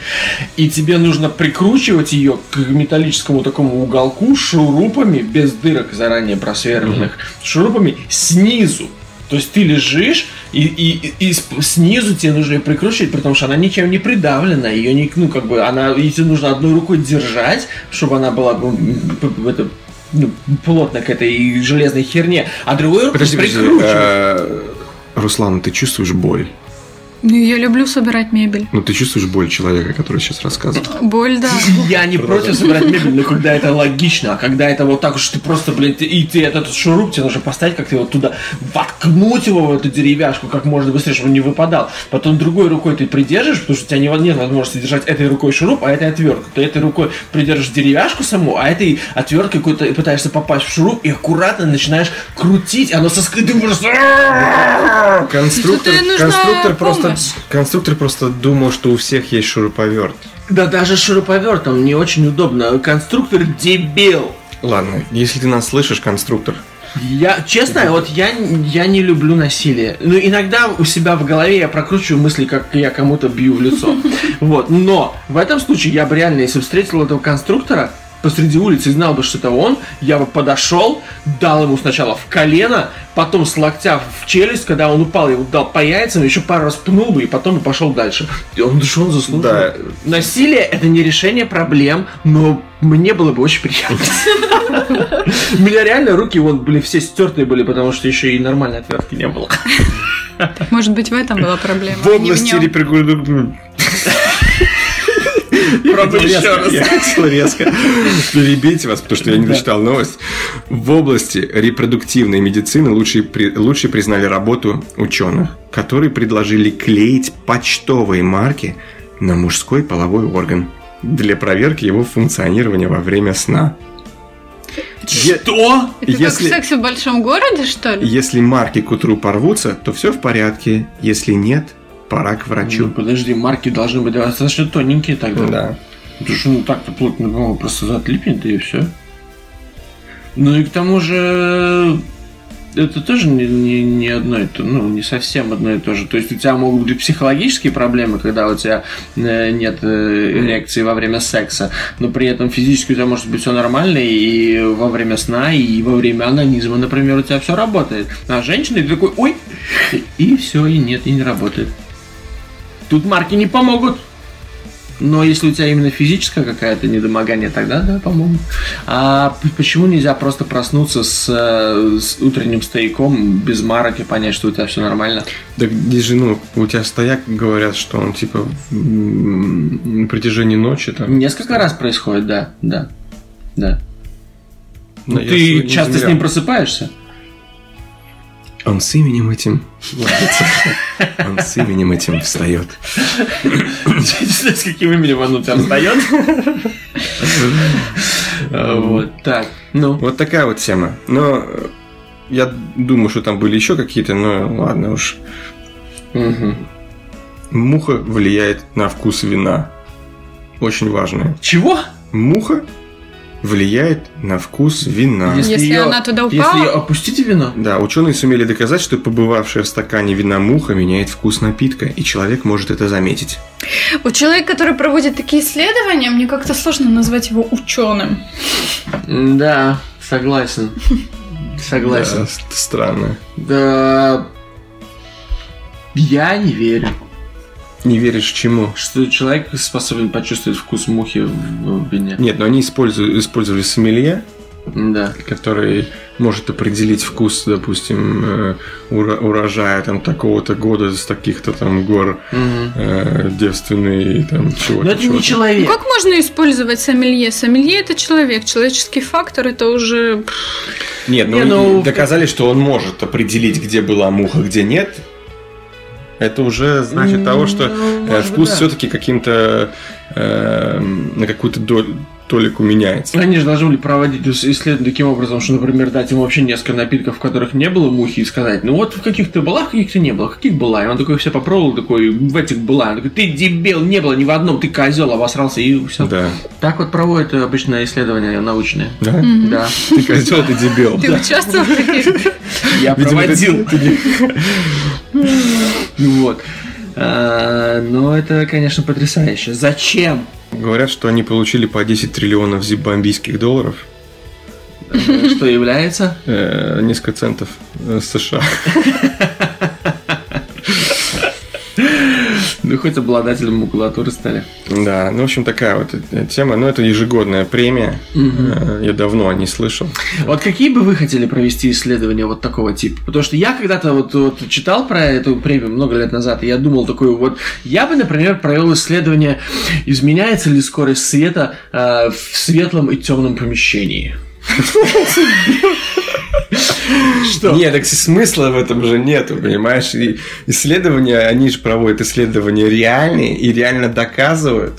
и тебе нужно прикручивать ее к металлическому такому уголку шурупами, без дырок заранее просверленных, шурупами снизу. То есть ты лежишь, и, и, и снизу тебе нужно ее прикручивать, потому что она ничем не придавлена, ее не, ну, как бы, она, и тебе нужно одной рукой держать, чтобы она была ну, это, ну, плотно к этой железной херне, а другой рукой Подожди, подожди. прикручивать. э, Руслан, ты чувствуешь боль? Ну, я люблю собирать мебель. Ну, ты чувствуешь боль человека, который сейчас рассказывает? Боль, да. Я не против собирать мебель, но когда это логично, а когда это вот так уж ты просто, блин, ты- и ты этот шуруп тебе нужно поставить, как ты вот туда воткнуть его в эту деревяшку как можно быстрее, чтобы он не выпадал. Потом другой рукой ты придержишь, потому что у тебя не- нет возможности держать этой рукой шуруп, а этой отверткой. Ты этой рукой придержишь деревяшку саму, а этой отверткой какой-то пытаешься попасть в шуруп и аккуратно начинаешь крутить, оно соскы... ты просто- Конструктор, конструктор, просто, помощь. конструктор просто думал, что у всех есть шуруповерт. Да даже шуруповертом не очень удобно. Конструктор дебил. Ладно, если ты нас слышишь, конструктор, Я, честно, вот я, я не люблю насилие. Ну, иногда у себя в голове я прокручиваю мысли, как я кому-то бью в лицо. Вот, но в этом случае я бы реально, если встретил этого конструктора посреди улицы и знал бы, что это он, я бы подошел, дал ему сначала в колено, потом с локтя в челюсть, когда он упал, я ему дал по яйцам, еще пару раз пнул бы и потом бы пошел дальше. И он, что он заслужил? Да. Насилие это не решение проблем, но мне было бы очень приятно. У меня реально руки, вон, были все стертые были, потому что еще и нормальной отвертки не было. Может быть, в этом была проблема. в а не области нем. Пробуй еще раз. Я хотел резко перебить вас, потому что я не дочитал новость. В области репродуктивной медицины лучше, при- лучше признали работу ученых, которые предложили клеить почтовые марки на мужской половой орган для проверки его функционирования во время сна. Что? Это как Если- в сексе в большом городе, что ли? Если марки к утру порвутся, то все в порядке. Если нет, пора к Ну, врачу. подожди, марки должны быть достаточно тоненькие тогда. Да. Потому что ну так-то плотно ну, просто отлипнет и все. Ну и к тому же это тоже не, не, не одно и то, ну, не совсем одно и то же. То есть у тебя могут быть психологические проблемы, когда у тебя э, нет э, эрекции во время секса, но при этом физически у тебя может быть все нормально, и во время сна, и во время анонизма, например, у тебя все работает. А женщина, ты такой, ой, и все, и нет, и не работает. Тут марки не помогут. Но если у тебя именно физическое какое-то недомогание, тогда да, помогут. А почему нельзя просто проснуться с, э, с утренним стояком без марок и понять, что у тебя все нормально? Так здесь же, ну, у тебя стояк говорят, что он типа на протяжении ночи там. Несколько раз происходит, да, да, да. Но Ну, я ты часто с ним просыпаешься? Он с именем этим. Он с именем этим встает. С каким именем он у тебя встает. Вот, так, ну. Вот такая вот тема. Но э, я думаю, что там были еще какие-то, но ладно уж. Муха влияет на вкус вина. Очень важное. Чего? Муха влияет на вкус вина. Если её- она туда Если упала- ее опустите вино? Да, ученые сумели доказать, что побывавшая в стакане вина муха меняет вкус напитка, и человек может это заметить. Вот человек, который проводит такие исследования, мне как-то сложно назвать его ученым. Да, согласен. Согласен. Да, странно. Да. Я не верю, Не веришь чему? что человек способен почувствовать вкус мухи в, вине. Нет, но они используют, использовали сомелье, Да. который может определить вкус, допустим, э, ура- урожая там такого-то года с таких-то там гор Мгм. э, девственный там чего-то. Но это не чего-то. Ну человек. как можно использовать сомелье? Сомелье это человек, человеческий фактор это уже... Нет, ну, Не, ну, доказали, что он может определить, где была муха, где нет. Это уже значит того, что Ну, э, может вкус да. все-таки каким-то э, на какую-то доль- толику меняется. Они же должны были проводить ис- исследование таким образом, что, например, дать ему вообще несколько напитков, в которых не было мухи, и сказать, ну вот в каких-то была, в каких-то не было, в каких была. И он такой все попробовал, такой, в этих была. Он такой, ты дебил, не было ни в одном, ты козел, обосрался, и все. Да. Так вот проводят э, обычно исследования научные. Да? Да. Ты козел, ты дебил. Ты участвовал в таких? Я проводил. Вот. А, Но это, конечно, потрясающе. Зачем? Говорят, что они получили по 10 триллионов зимбабвийских долларов. Что является? э, несколько центов э, США. Ну, хоть обладателем макулатуры стали. Да, ну, в общем, такая вот э, тема. Ну, это ежегодная премия. Э, Я давно о ней слышал. Вот какие бы вы хотели провести исследования вот такого типа? Потому что я когда-то вот, вот читал про эту премию много лет назад, и я думал такой вот, я бы, например, провел исследование, изменяется ли скорость света э, в светлом и темном помещении. Что? Нет, так смысла в этом же нету, понимаешь? И исследования, они же проводят исследования реальные и реально доказывают.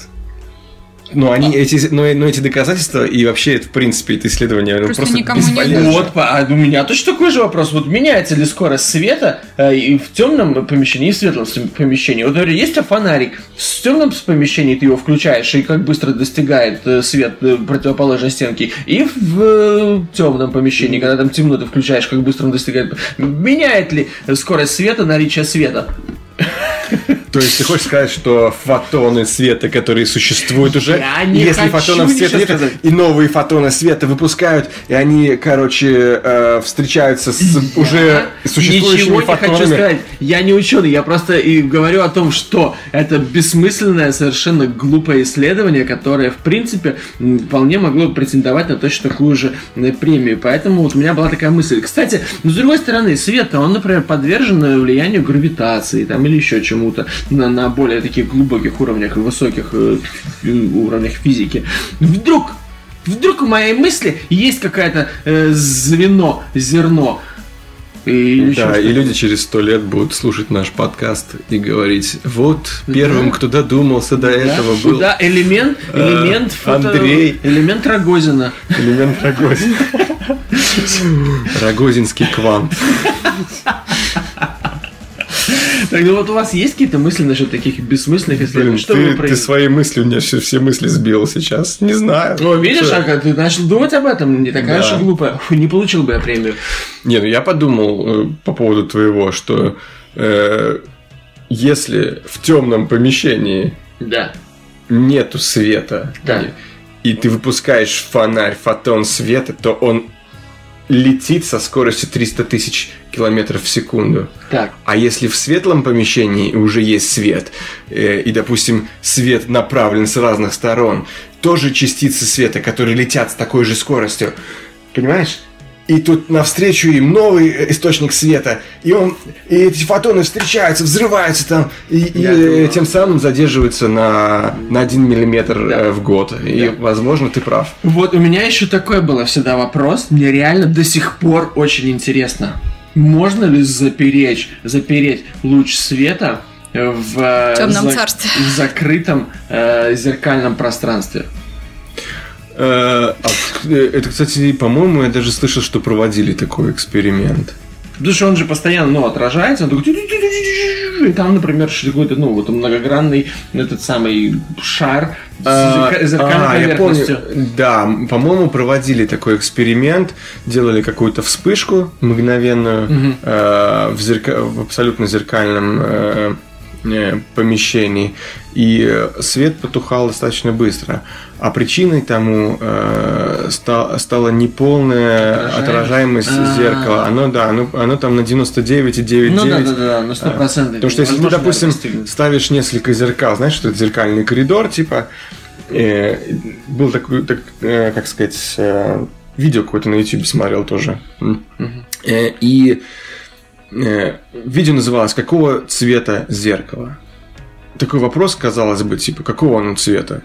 Но они эти, но, но эти доказательства и вообще, это, в принципе, это исследование ну, Просто просто, никому не бесполезно. Вот, по- а у меня точно такой же вопрос. Вот меняется ли скорость света э, и в темном помещении, и в светлом помещении? Вот, например, есть у тебя фонарик, в темном помещении ты его включаешь, и как быстро достигает э, свет э, противоположной стенки, и в темном помещении, когда там темно, ты включаешь, как быстро он достигает. Меняет ли скорость света наличие света? То есть ты хочешь сказать, что фотоны света, которые существуют уже, если фотонов света нет, и новые фотоны света выпускают, и они, короче, э, встречаются с уже существующими Ничего не хочу фотонами. сказать. Я не ученый, я просто и говорю о том, что это бессмысленное, совершенно глупое исследование, которое, в принципе, вполне могло претендовать на точно такую же премию. Поэтому вот у меня была такая мысль. Кстати, ну, с другой стороны, свет, он, например, подвержен влиянию гравитации там, или еще чему-то на, на более таких глубоких уровнях и высоких э, уровнях физики. Вдруг Вдруг в моей мысли есть какое-то э, звено, зерно. Еще Да, и люди через сто лет будут слушать наш подкаст и говорить, вот первым, Да. кто додумался до этого, Да, был да, элемент, э, элемент фото- Андрей. элемент Рогозина. элемент Рогозин. Рогозинский квант. Так, ну вот у вас есть какие-то мысли насчет таких бессмысленных исследований? Что ты, вы ты свои мысли, у меня все, все мысли сбил сейчас. Не знаю. О, видишь, а как ты начал думать об этом, не такая Да. уж и глупая. Не получил бы я премию. Не, ну я подумал э, по поводу твоего, что э, если в темном помещении Да. нету света, Да. и, и ты выпускаешь фонарь, фотон света, то он летит со скоростью 300 тысяч километров в секунду. Так. А если в светлом помещении уже есть свет, э, и, допустим, свет направлен с разных сторон, тоже частицы света, которые летят с такой же скоростью, понимаешь? И тут навстречу им новый э, источник света, и он, и эти фотоны встречаются, взрываются там, и, и, э, думаю. тем самым задерживаются на, на 1 миллиметр Да. э, в год. И, Да. возможно, ты прав. Вот у меня еще такой был всегда вопрос. Мне реально до сих пор очень интересно. Можно ли запереть, запереть луч света в, Тёмном царстве. в закрытом э, зеркальном пространстве? Э, а, это, кстати, по-моему, я даже слышал, что проводили такой эксперимент. Потому что он же постоянно, ну, отражается, он такой... И там, например, какой-то, ну, вот многогранный этот самый шар с зерка- зеркальной А, поверхностью. помню, да, по-моему, проводили такой эксперимент, делали какую-то вспышку мгновенную Мгм. э, в, зерка- в абсолютно зеркальном э, э, помещении, и свет потухал достаточно быстро. А причиной тому э, ста- стала неполная Отражаемость? отражаемость А. зеркала. Оно, да, оно, оно там на 99,99. Ну да, да, да, на сто процентов. Потому что если ты, допустим, ставишь несколько зеркал, знаешь, что это зеркальный коридор, типа, э, был такой, так, э, как сказать, э, видео какое-то на YouTube смотрел тоже. М. Э, и э, видео называлось «Какого цвета зеркало?» Такой вопрос, казалось бы, типа, какого оно цвета?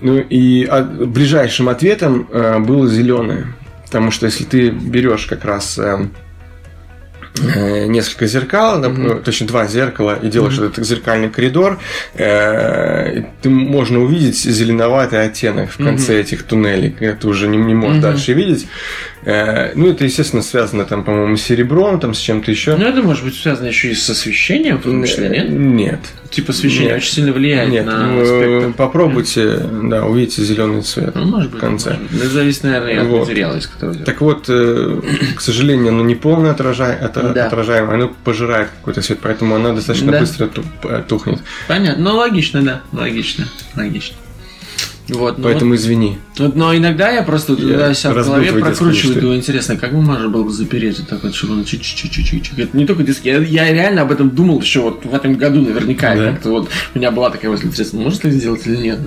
Ну и а, ближайшим ответом э, было зеленое. Потому что если ты берешь как раз э, э, несколько зеркал, нап- точно два зеркала, и делаешь этот зеркальный коридор, э, ты можно увидеть зеленоватый оттенок в конце этих туннелей, когда ты уже не, не можешь дальше видеть. Э, ну, это, естественно, связано там, по-моему, с серебром, там, с чем-то еще. Ну, это может быть связано еще и с освещением, в том числе, нет? Нет. Типа освещение Нет. очень сильно влияет Нет, на спектр. попробуйте, да, увидите зеленый цвет Ну, может быть. в конце. может быть. Это зависит, наверное, и от Вот. материала, из которого. Так вот, э, к сожалению, оно не полное отражай- отра- Да. отражаемое, оно пожирает какой-то свет, поэтому оно достаточно Да. быстро ту- тухнет. Понятно. Ну, логично, да. Логично. Логично. Вот, ну, Поэтому извини. вот, но иногда я просто вот, Я когда себя в голове прокручиваю, думаю, интересно, как бы можно было бы запереть вот так вот, чтобы оно чуть-чуть-чуть-чуть. Это не только диски. Я, я реально об этом думал еще вот в этом году наверняка. Да. Как-то вот у меня была такая мысль, интересно, может ли сделать или нет.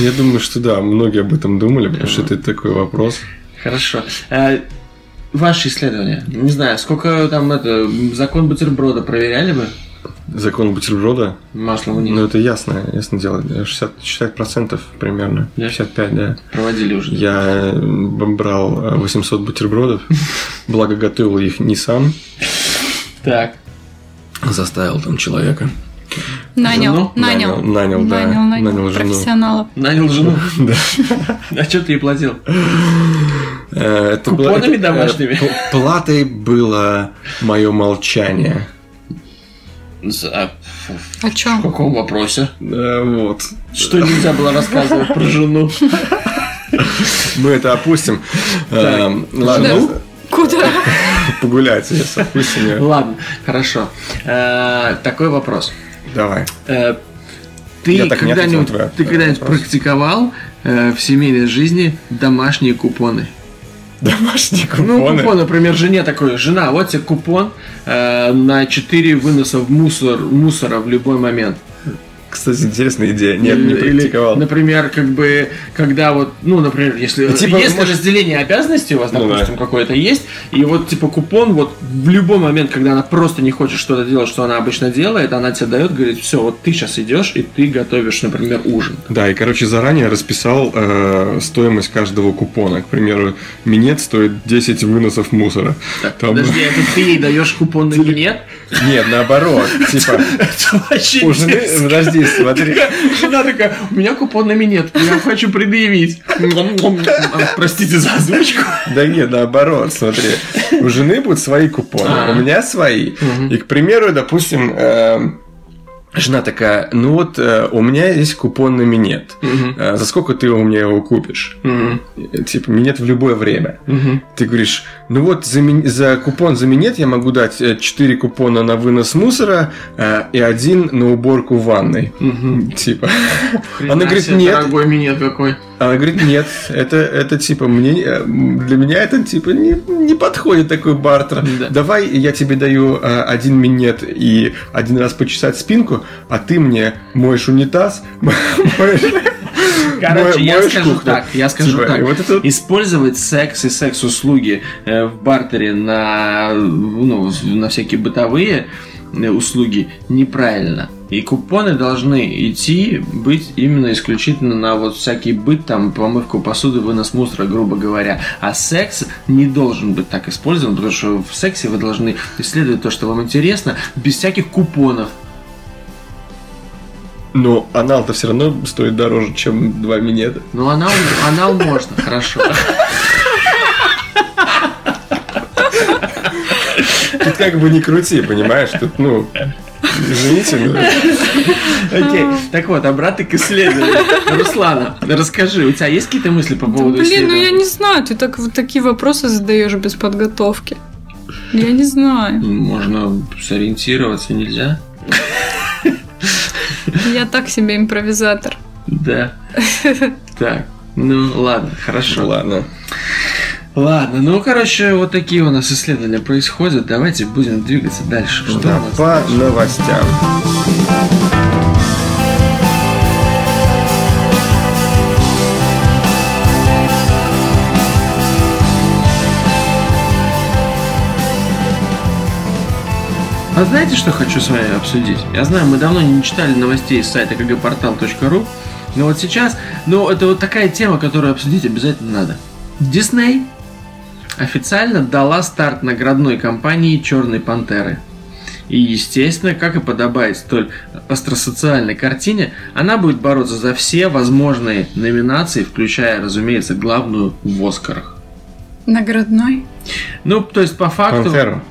Я думаю, что да, многие об этом думали, потому что это такой вопрос. Хорошо. Э, Ваши исследования. Не знаю, сколько там это закон бутерброда проверяли бы? Закон бутерброда, Масло вниз. ну это ясно, ясно дело. 60, 60% примерно, Да? 55, да. Проводили уже. Я э, брал э, 800 бутербродов, благо готовил их не сам, Так. заставил там человека. Нанял, Жену? нанял. Нанял, да, Нанял, нанял, нанял жену. профессионала. Нанял жену. Да. А что ты ей платил? Э, это Купонами э, домашними? Платой было мое молчание. За- О В чем? каком вопросе? Э, Вот. Что нельзя было рассказывать про жену? Мы это опустим. Эм, Ладно, Да. Куда? погулять, сейчас опустим. Ладно, хорошо. Э, Такой вопрос. Давай. Э, Ты когда-нибудь практиковал э, в семейной жизни домашние купоны? Домашние Ну, купоны. купон, например, жене такой, жена, вот тебе купон э, на 4 выноса в мусор, мусора в любой момент. Кстати, интересная идея. Нет, не Или, практиковал. например, как бы, когда вот, ну, например, если, Ну, типа, если может- разделение обязанностей у вас, Ну, допустим, да. какое-то есть, и вот, типа, купон, вот, в любой момент, когда она просто не хочет что-то делать, что она обычно делает, она тебе дает, говорит, все, вот ты сейчас идешь, и ты готовишь, например, ужин. Да, и, короче, заранее расписал э, стоимость каждого купона. К примеру, минет стоит 10 выносов мусора. Там- Подожди, это ты ей даешь купон на минет? Нет, наоборот. Типа, у жены... Подожди, смотри. Жена такая, у меня купон на минет, я хочу предъявить. Простите за озвучку. Да нет, наоборот, смотри. У жены будут свои купоны, А. у меня свои. И, к примеру, допустим, э, жена такая, ну вот э, у меня есть купон на минет. Э, За сколько ты у меня его купишь? Э, Типа, минет в любое время. Мгм. Ты говоришь, ну вот за, ми- за купон за минет я могу дать 4 купона на вынос мусора э, и один на уборку ванной. Типа. Она говорит, нет. Дорогой минет какой. Она говорит, нет, это, это типа мне э, для меня это типа не, не подходит такой бартер. Да. Давай я тебе даю э, один минет и один раз почесать спинку, а ты мне моешь унитаз, моешь- Короче, я скажу кухню. так, я скажу Типа, так. и Вот это Использовать секс и секс-услуги э, в бартере на, ну, на всякие бытовые э, услуги неправильно. И купоны должны идти быть именно исключительно на вот всякий быт, там, помывку посуды, вынос мусора, грубо говоря. А секс не должен быть так использован, потому что в сексе вы должны исследовать то, что вам интересно, без всяких купонов. Но анал-то все равно стоит дороже, чем два минета. Ну, анал, анал можно, хорошо. Тут как бы не крути, понимаешь? Тут, ну, извините, но... Окей, так вот, обратно к исследованию. Руслана, расскажи, у тебя есть какие-то мысли по поводу Блин, ну я не знаю, ты так вот такие вопросы задаешь без подготовки. Я не знаю. Можно сориентироваться, нельзя? Я так себе импровизатор. Да. Так, ну ладно, хорошо. Ладно. Ладно, ну, короче, вот такие у нас исследования происходят. Давайте будем двигаться дальше. Что Да, у нас по дальше? новостям. А знаете, что хочу с вами обсудить? Я знаю, мы давно не читали новостей с сайта kgportal.ru, но вот сейчас, ну, это вот такая тема, которую обсудить обязательно надо. Дисней официально дала старт наградной кампании «Черной пантеры». И, естественно, как и подобает столь остросоциальной картине, она будет бороться за все возможные номинации, включая, разумеется, главную в Оскарах. Наградной. Ну, то есть, по факту... Пантеру.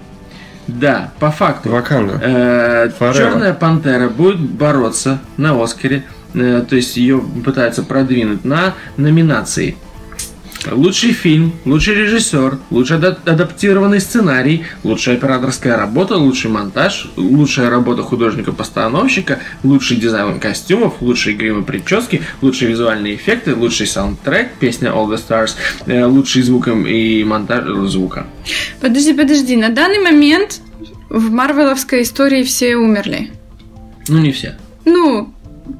Да, по факту. Ваканду. Э. Черная пантера будет бороться на Оскаре, э, то есть ее пытаются продвинуть на номинации. Лучший фильм, лучший режиссер, лучший ада- адаптированный сценарий, лучшая операторская работа, лучший монтаж, лучшая работа художника-постановщика, лучший дизайн костюмов, лучшие гримы прически, лучшие визуальные эффекты, лучший саундтрек, песня All the Stars, э, лучший звуком и монтаж звука. Подожди, подожди. На данный момент в марвеловской истории все умерли. Ну, не все. Ну,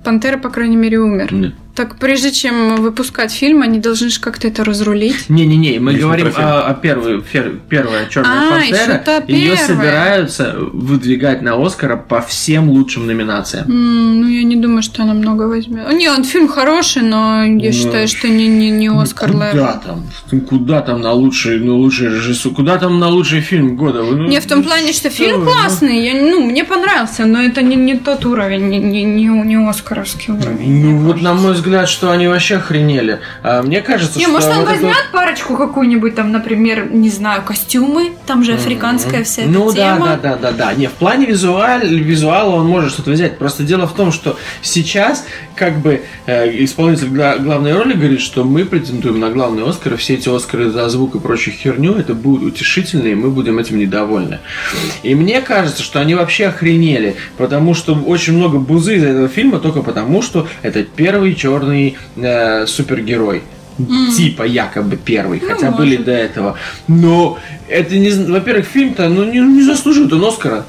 Пантера, по крайней мере, умер. Нет. Так прежде чем выпускать фильм, они должны же как-то это разрулить. Не-не-не, мы Личный говорим о, о первой, фер- первая черная А, пантера. Ее первая. собираются выдвигать на Оскара по всем лучшим номинациям. М, ну, я не думаю, что она много возьмет. Не, он фильм хороший, но я Ну, считаю, что не, не, не Оскар Куда level. там? Ну, Куда там на лучший, ну, лучший режиссер? Куда там на лучший фильм года? Ну, Не, в том плане, что фильм ну, классный, я, ну, мне понравился, но это не, не тот уровень, не, не, не, не Оскаровский уровень. Ну, вот на кажется. мой взгляд, что они вообще охренели. А мне кажется, Не, что может, он вот это- возьмет парочку какую-нибудь, там, например, не знаю, костюмы, там же африканская вся эта Ну да, тема. да, да, да, да. Не, в плане визуаль, визуала он может что-то взять. Просто дело в том, что сейчас как бы э, исполнитель гла- главной роли говорит, что мы претендуем на главный Оскар, все эти Оскары за звук и прочую херню, это будет утешительно, и мы будем этим недовольны. И мне кажется, что они вообще охренели, потому что очень много бузы из этого фильма только потому, что это первый черный э, супергерой. Типа якобы первый, хотя были может. до этого. Но это не, во-первых, фильм-то ну, не, не заслуживает он Оскара.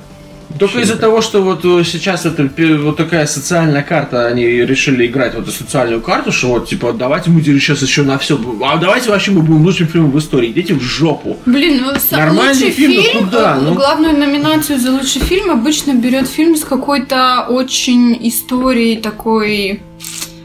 Только из-за того, что вот э, сейчас это вот такая социальная карта, они решили играть вот эту социальную карту, что вот типа давайте мы сейчас еще на все, а давайте вообще мы будем лучшим фильмом в истории, идите в жопу. Блин, ну Нормальный лучший фильм, фильм, ну куда, э, ну? главную номинацию за лучший фильм обычно берет фильм с какой-то очень историей такой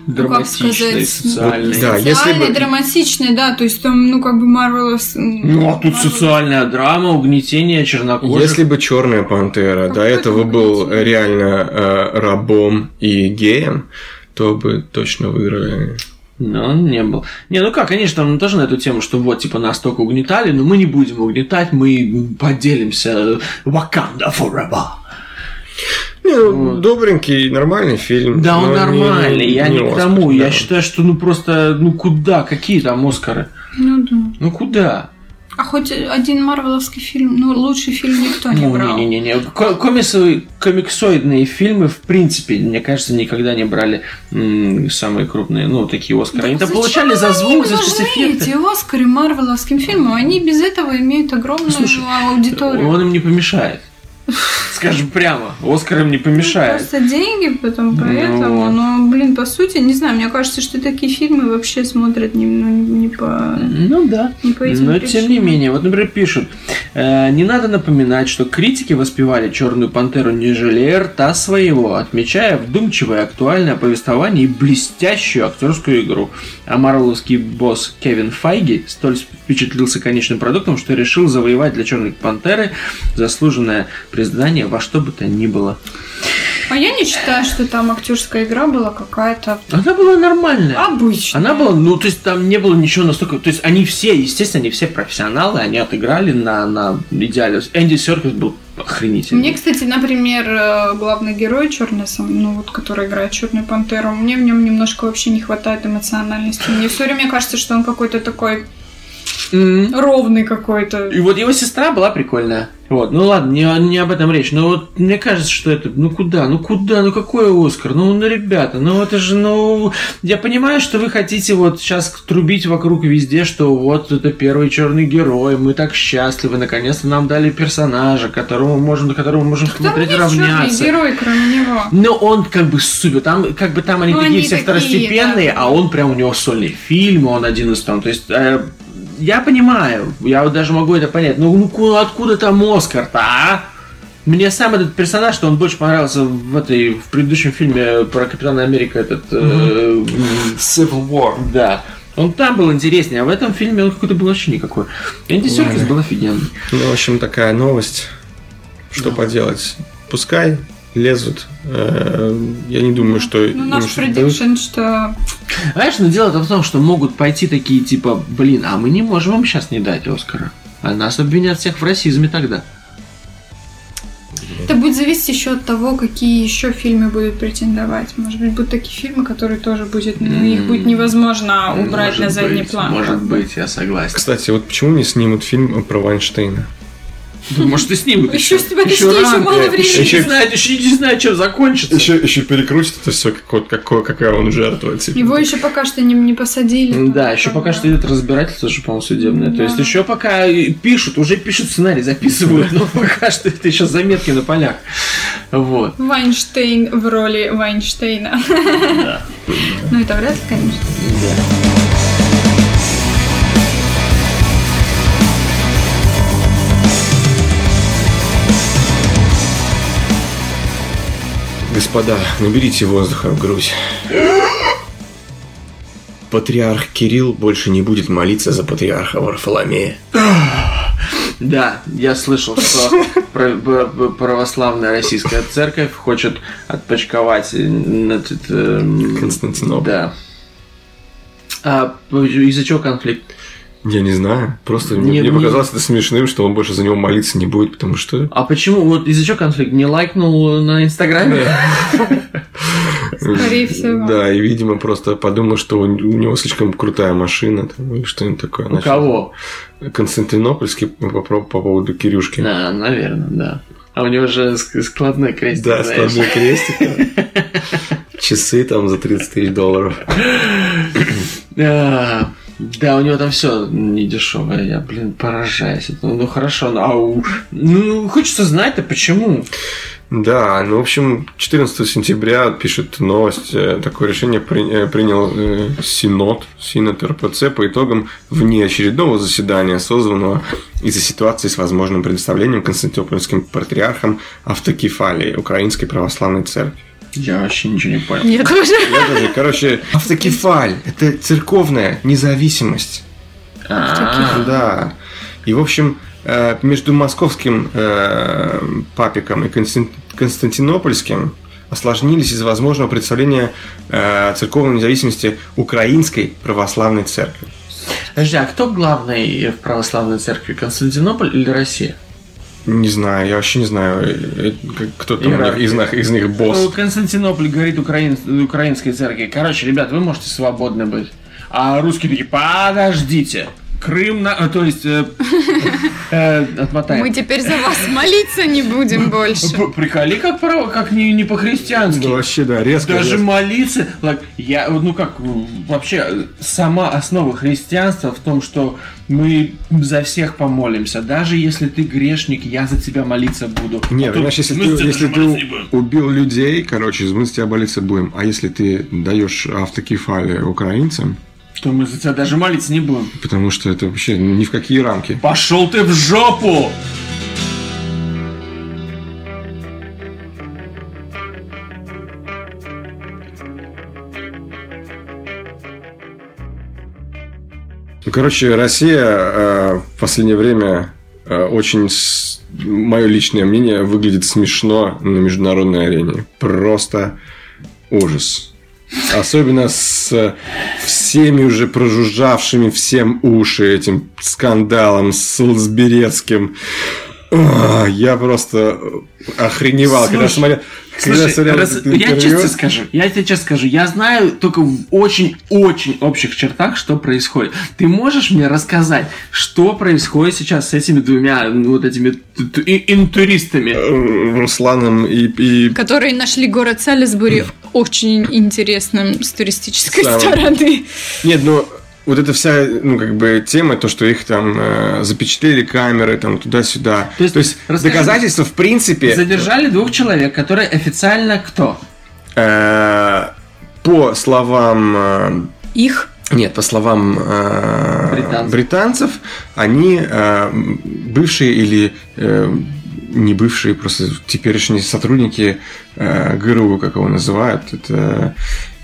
Драматичный, сказать, социальный. Вот, да, если социальной, бы- драматичной, да, то есть там, ну, как бы Марвелов... Ну а тут социальная драма, угнетение чернокожих. Если бы Черная пантера до Какой этого там был реально э, рабом и геем, то бы точно выиграли. Но он не был. Не, ну как, конечно, он тоже на эту тему, что вот, типа, нас только угнетали, но мы не будем угнетать, мы поделимся Wakanda forever. Не, ну, добренький, нормальный фильм. Да, он но не- нормальный, я не, к Оскар, тому. Я да. считаю, что ну просто, ну куда, какие там Оскары? Ну да. Ну куда? А хоть один марвеловский фильм, ну, лучший фильм никто не Ну, брал. не-не-не. Ко- Комиксовые, комиксоидные фильмы, в принципе, мне кажется, никогда не брали м, самые крупные, ну, такие Оскары. Они там получали за звук, за спецэффекты. эти Оскары марвеловским фильмам, они без этого имеют огромную Слушай, аудиторию. Он им не помешает. Скажем прямо, Оскар им не помешает. Просто деньги потом поэтому. Ну. Но, блин, по сути, не знаю, мне кажется, что такие фильмы вообще смотрят не, ну, не по... Ну да. Не по этим Но причинам. тем не менее, вот, например, пишут, э, не надо напоминать, что критики воспевали Черную пантеру не жалея рта своего, отмечая вдумчивое актуальное повествование и блестящую актерскую игру. А марвеловский босс Кевин Файги столь впечатлился конечным продуктом, что решил завоевать для Черной пантеры заслуженное признание во что бы то ни было. А я не считаю, что там актерская игра была какая-то Она была нормальная. обычная. Она была, ну, то есть там не было ничего настолько... То есть они все, естественно, они все профессионалы, они отыграли на, на идеале. Энди Серкис был охренительный. Мне, кстати, например, э, главный герой черный, сам, ну вот, который играет Черную пантеру, мне в нем немножко вообще не хватает эмоциональности. Мне все время кажется, что он какой-то такой М. ровный какой-то. И вот его сестра была прикольная. Вот, ну ладно, не, не об этом речь. Но вот мне кажется, что это, ну куда, ну куда, ну какой Оскар? Ну, ну ребята, ну это же, ну... Я понимаю, что вы хотите вот сейчас трубить вокруг везде, что вот это первый черный герой, мы так счастливы, наконец-то нам дали персонажа, которому можем, на которого можем Там смотреть есть равняться. черный герой, кроме него. Но он как бы супер, там как бы там они Ну, такие они все такие, второстепенные, да. а он прям у него сольный фильм, он один из там, то есть э, я понимаю, я вот даже могу это понять, ну, ну ку- откуда там Оскар-то, а? Мне сам этот персонаж, что он больше понравился в этой в предыдущем фильме про Капитана Америка этот э, м, Civil War. да. Он там был интереснее, а в этом фильме он какой-то был вообще никакой. Энди Серкис был офигенный. Ну, в общем, такая новость. Что поделать? Пускай лезут. Э, Я не думаю, что... Ну, наш предикшн, что Знаешь, но дело в том, что могут пойти такие типа, блин, а мы не можем вам сейчас не дать Оскара. А нас обвинят всех в расизме тогда. это будет зависеть еще от того, какие еще фильмы будут претендовать. Может быть, будут такие фильмы, которые тоже будет, ну, их будет невозможно убрать Может на задний быть, план. Может быть, я согласен. Кстати, вот почему не снимут фильм про Вайнштейна? Может, и снимут Еще с тебя еще рано. мало времени. Еще Еще- не знают, еще не знаю, чем закончится. Еще, еще перекрутит это все, какой, какая он жертва. Типа. Его еще пока что не, не посадили. там, Да, еще пока что идет разбирательство же, по-моему, судебное. То Да. есть еще пока пишут, уже пишут сценарий, записывают, но пока что это еще заметки на полях. Вот. Вайнштейн в роли Вайнштейна. Ну, это вряд ли, конечно. Господа, наберите воздуха в грудь. Патриарх Кирилл больше не будет молиться за патриарха Варфоломея. Да, я слышал, что православная российская церковь хочет отпочковать э, значит, эм, Константинополь. Да. А из-за чего конфликт? Я не знаю. Просто Не- мне, мне не- показалось это смешным, что он больше за него молиться не будет, потому что... А почему? Вот из-за чего конфликт? Не лайкнул на Инстаграме? Скорее всего. Да, и, видимо, просто подумал, что у него слишком крутая машина там, или что-нибудь такое. У Начал- кого? Константинопольский по, по- по поводу Кирюшки. Да, наверное, да. А у него же ск- складной крестик, Да, знаешь. складной крестик. Часы там за 30 тысяч долларов. Да, у него там все недешевое. Я, блин, поражаюсь. Это, Ну, хорошо, ну, а у- ну, хочется знать-то почему. Да, ну, в общем, 14 сентября пишет новость. э, Такое решение э, принял э, Синод, Синод РПЦ по итогам внеочередного заседания, созванного из-за ситуации с возможным предоставлением Константинопольским патриархам автокефалии Украинской Православной Церкви. Я вообще ничего не понял. Я тоже. Я даже, короче, автокефаль – это церковная независимость. А, Да. И, в общем, э, между московским э, папиком и Констан- константинопольским осложнились из-за возможного представления э, церковной независимости Украинской православной церкви. Подожди, а кто главный в православной церкви? Константинополь или Россия? Не знаю, я вообще не знаю, э, э, кто там них- Иерархия. из, них- из них Ну, босс. Константинополь говорит украин- украинской церкви. Короче, ребят, вы можете свободны быть. А русские такие, подождите. Крым, на... э, то есть, э, э, отмотаем. Мы теперь за вас молиться не будем больше. Приколи, как, право, как не, не по-христиански. вообще, да, резко. Даже молиться, like, я, ну как, вообще, э, сама основа христианства в том, что мы за всех помолимся. Даже если ты грешник, я за тебя молиться буду. Нет, А понимаешь, если ты, за если молиться ты убил людей, короче, мы с тебя болиться будем. А если ты даешь автокефалии украинцам, то мы за тебя даже молиться не будем. потому что это вообще ни в какие рамки. Пошел ты в жопу! Ну, короче, Россия э, в последнее время э, очень, мое личное мнение, выглядит смешно на международной арене. Просто ужас. Особенно с всеми уже прожужжавшими всем уши этим скандалом с Лсберецким. А, Я просто охреневал, когда Слушай, смотрел. Слушай, раз- я честно скажу, я тебе честно скажу, я знаю только в очень-очень общих чертах, что происходит. Ты можешь мне рассказать, что происходит сейчас с этими двумя ну, вот этими интуристами? Э, Русланом и, и Которые нашли город Салисбури очень интересным с туристической Самым. стороны. Нет, ну вот эта вся, ну, как бы, тема, то, что их там э, запечатлели камеры, там, туда-сюда. То есть, расскажи- доказательства, в принципе, Задержали двух человек, которые официально кто? э, по словам... э, Их нет, по словам э, Британцев. британцев, они э, бывшие или э, не бывшие, просто теперешние сотрудники э, ГРУ, как его называют, это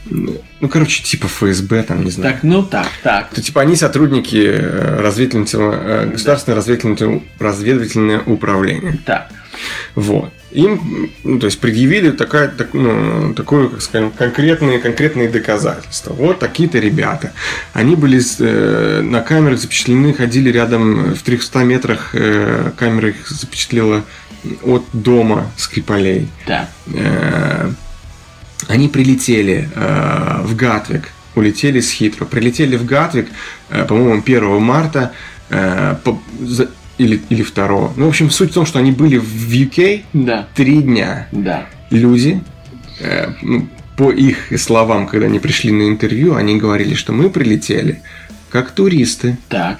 ну, короче, типа ФСБ, там, не знаю. Так, ну так, так. То, типа, они сотрудники э, разведывательного, э, государственного разведывательного, разведывательное управление. Так. Вот. Им, ну, то есть, предъявили такая, так, ну, такое, как скажем, конкретные, конкретные доказательства. Вот такие-то ребята. Они были э, на камерах запечатлены, ходили рядом в 300 метрах, э, камера их запечатлела от дома Скрипалей. Так. Э, они прилетели э, в Гатвик, улетели с Хитро, прилетели в Гатвик, э, по-моему, 1 марта, э, по- за- или, или 2. Ну, в общем, суть в том, что они были в UK Да. три дня. Да. Люди, э, ну, по их словам, когда они пришли на интервью, они говорили, что мы прилетели как туристы. Так.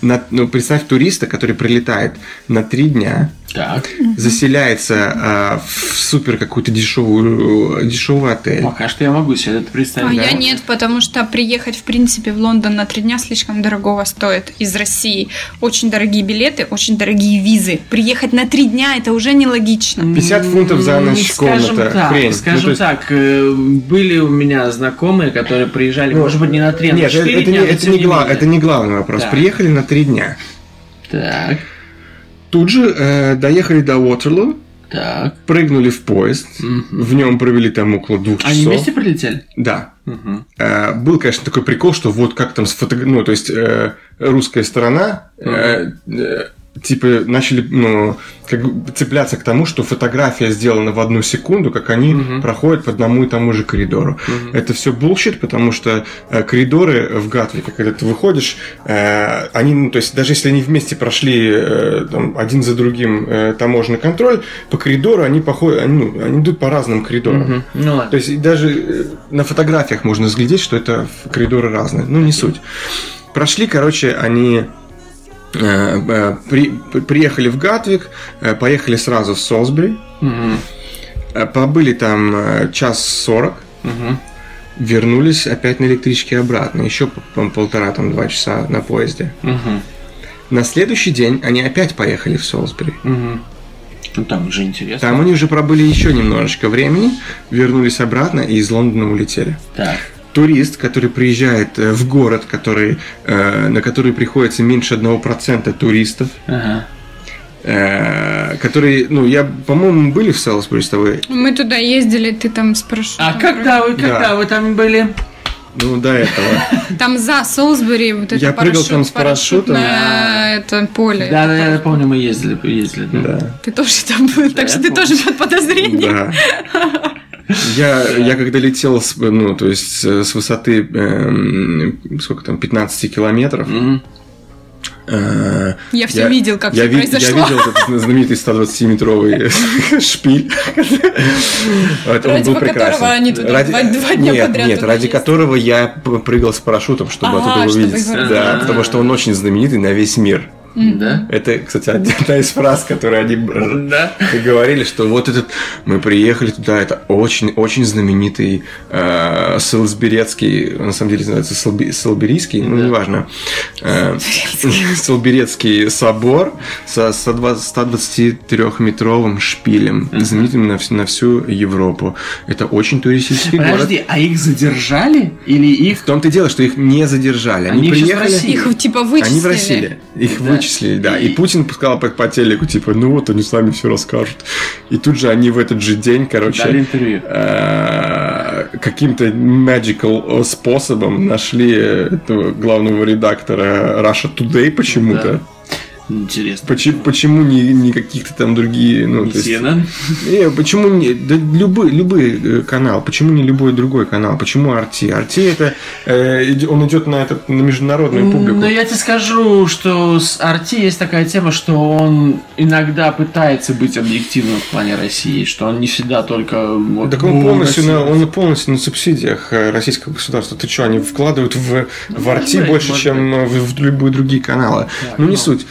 На, ну, представь туриста, который прилетает на три дня, Так. заселяется э, в супер какую-то дешевую, дешевый отель. Пока что я могу себе это А представить. я нет, потому что приехать, в принципе, в Лондон на три дня слишком дорого стоит из России. Очень дорогие билеты, очень дорогие визы. Приехать на три дня это уже нелогично. 50 фунтов за ночь Скажем комната. так, Хрень. Ну, скажем то есть- так, э, были у меня знакомые, которые приезжали, Ну, может быть, не на три, а на Нет, это, четыре это дня, не, но это, не гла- менее. это не главный вопрос. Да. Приехали на три дня. Так, Тут же э, доехали до Уотерлу, так. прыгнули в поезд. Мгм. В нем провели там около двух часов. Они вместе прилетели? Да. Мгм. Э, был, конечно, такой прикол, что вот как там сфотог... Ну, то есть, э, русская сторона э, э, типа начали ну, как бы цепляться к тому, что фотография сделана в одну секунду, как они Мгм. проходят по одному и тому же коридору. Мгм. Это все bullshit, потому что э, коридоры в Гатвике, когда ты выходишь, э, они, ну, то есть даже если они вместе прошли э, там, один за другим э, таможенный контроль, по коридору они, походят, они, ну, они идут по разным коридорам. Мгм. Ну ладно. То есть даже э, на фотографиях можно взглядеть, что это коридоры разные. Ну, не суть. Прошли, короче, они при- при- приехали в Гатвик, э, поехали сразу в Солсбери, э, побыли там э, час сорок, Мгм. вернулись опять на электричке обратно, еще по- полтора там два часа на поезде. Мгм. На следующий день они опять поехали в Солсбери. Мгм. Ну там же интересно. Там они уже пробыли еще немножечко времени, вернулись обратно и из Лондона улетели. Так. Турист, который приезжает э, в город, который, э, на который приходится меньше 1% туристов, Ага. э, который, ну, я, по-моему, были в Селсбери с тобой, Мы туда ездили, ты там спрашивал. А когда вы, когда Да. вы там были? ну, до этого. Там за Солсбери вот это Я прыгал там с парашютом. парашютное это поле. Да, да, я помню, мы ездили, ездили. да. Ты тоже там был, так что ты тоже под подозрением. да. Я, я когда летел, с, ну, то есть э, с высоты, эм, сколько там, 15 километров, э, Я все Я- видел, как я, все произошло. я видел этот знаменитый 120-метровый шпиль. Ради был которого прекрасен. они туда два- два дня нет, подряд Нет, ради которого я прыгал с парашютом, чтобы А, оттуда чтобы увидеть. его Да, увидеть. потому что он очень знаменитый на весь мир. Да? Это, кстати, одна из фраз, которые они Да. говорили, что вот этот мы приехали туда, это очень очень знаменитый э, Солсберецкий, на самом деле называется Солберийский, ну неважно, э, Солберецкий собор со 123-метровым шпилем, знаменитым на, вс- на всю Европу. Это очень туристический город. Подожди, а их задержали? Или их... В том-то и дело, что их не задержали. Они, Они сейчас в приехали. России. Их типа вычислили. Они в России. Их Да. Вычислили, да. И Путин сказал по, по телеку, типа, ну вот они сами все расскажут. И тут же они в этот же день, короче, э, каким-то magical способом нашли этого главного редактора Russia Today почему-то. Да. Интересно. Почему, почему не, не каких-то там другие, ну, Не то есть- CNN? не, почему не да, любой, любой э, канал, почему не любой другой канал, почему Арти? Арти это э, он идет на этот на международную публику. Но я тебе скажу, что с Арти есть такая тема, что он иногда пытается быть объективным в плане России, что он не всегда только... Вот, Так он «О, полностью, на, Россия». он полностью на субсидиях э, российского государства. Ты что, они вкладывают в, в Арти больше, чем в, в любые другие каналы. Так, ну, не ну. суть.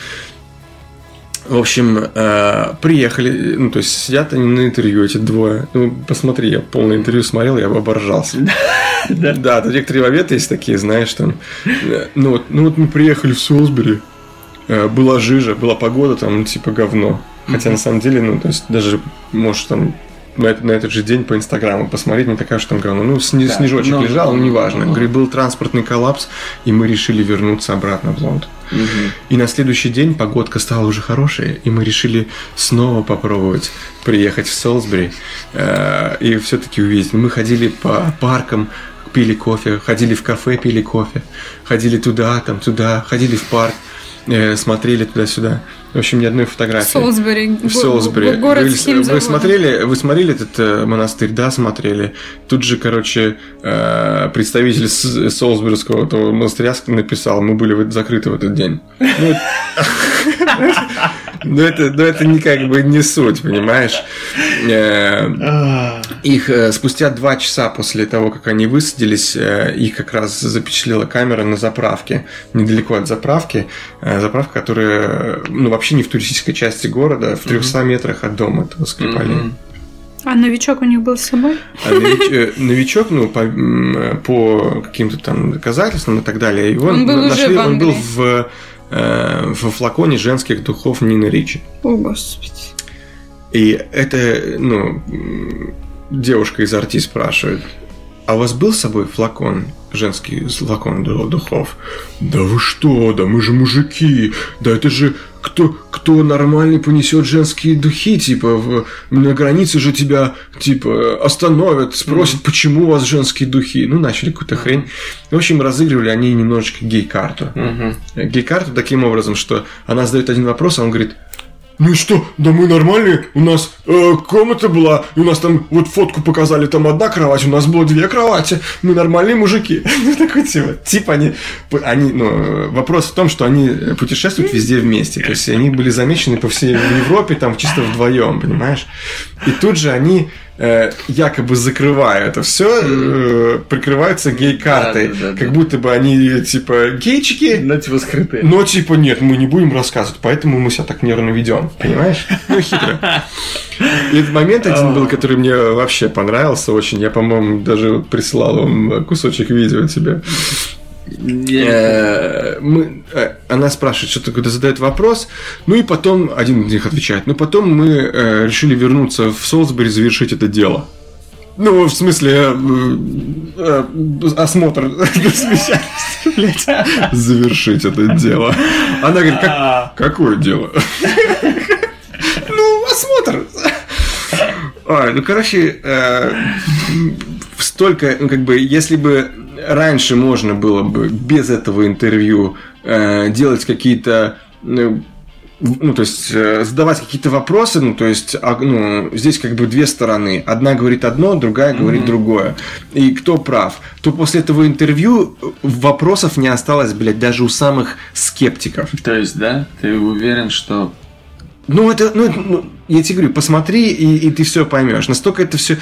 В общем, э, приехали, ну, то есть сидят они на интервью, эти двое. Ну, посмотри, я полное интервью смотрел, я оборжался. Да. Да, тут некоторые есть такие, знаешь, там. э, Ну вот, ну вот мы приехали в Солсбери, э, была жижа, была погода там, ну, типа говно. Хотя на самом деле, ну, то есть даже, может, там на, этот- на этот же день по Инстаграму посмотреть, мне такая, что там говорю, ну, сни- Да, снежочек ну, лежал, ну, ну, неважно. Говорю, был транспортный коллапс, и мы решили вернуться обратно в Лондон. И на следующий день погодка стала уже хорошая, и мы решили снова попробовать приехать в Солсбери э, и все-таки увидеть. Мы ходили по паркам, пили кофе, ходили в кафе, пили кофе, ходили туда, там, туда, ходили в парк, э, смотрели туда-сюда. В общем, ни одной фотографии. Солсбери. В Солсбери. Город вы, вы смотрели, вы смотрели этот э, монастырь? Да, смотрели. Тут же, короче, э, представитель Солсберского этого монастыря написал, мы были закрыты в этот день. Ну, Но это, но это не как бы не суть, понимаешь? Э, Их э, спустя два часа после того, как они высадились, их как раз запечатлела камера на заправке, недалеко от заправки. Заправка, которая, ну, вообще не в туристической части города, в 300 метрах от дома этого Скрипалей. Мгм. А новичок у них был с собой? А нович- э, новичок, ну, по, по каким-то там доказательствам и так далее, его Он был на- уже в он был в, э, во флаконе женских духов Нины Ричи. О, господи. И это, ну, девушка из Арти спрашивает, а у вас был с собой флакон, женский флакон ду- духов? Да вы что, да мы же мужики, да это же кто, кто нормальный понесет женские духи, типа, в- на границе же тебя, типа, остановят, спросят, почему у вас женские духи. Ну, начали какую-то хрень. В общем, разыгрывали они немножечко гей-карту. Мгм. Гей-карту таким образом, что она задает один вопрос, а он говорит, ну что, да мы нормальные, у нас э, комната была, и у нас там вот фотку показали, там одна кровать, у нас было две кровати, мы нормальные мужики. Ну, такой типа, типа они, они, ну, э, вопрос в том, что они путешествуют везде вместе, то есть они были замечены по всей Европе, там чисто вдвоем, понимаешь? И тут же они э, якобы закрывая это все, прикрываются гей-картой, Да, да, да, как да. будто бы они типа гейчики, Ну, типа скрытые. но типа нет, мы не будем рассказывать, поэтому мы себя так нервно ведем. Понимаешь? Ну, хитро. И этот момент один был, который мне вообще понравился очень. Я, по-моему, даже присылал вам кусочек видео тебе. Э, мы- э, Она спрашивает, что-то какой-то задает вопрос, ну и потом один из них отвечает, ну потом мы э, решили вернуться в Солсбери завершить это дело. Ну, в смысле, э, э, осмотр. Завершить это дело. Она говорит, как, какое дело? Ну, осмотр. Ой, ну, короче, э, столько, ну, как бы, если бы раньше можно было бы без этого интервью э, делать какие-то в- ну, то есть, э, задавать какие-то вопросы, ну, то есть, а, ну, здесь как бы две стороны. Одна говорит одно, другая говорит другое. И кто прав? То после этого интервью э, вопросов не осталось, блядь, даже у самых скептиков. То есть, да, ты уверен, что Ну, это, ну, это, ну, я тебе говорю, посмотри, и, и ты все поймешь. Настолько это все,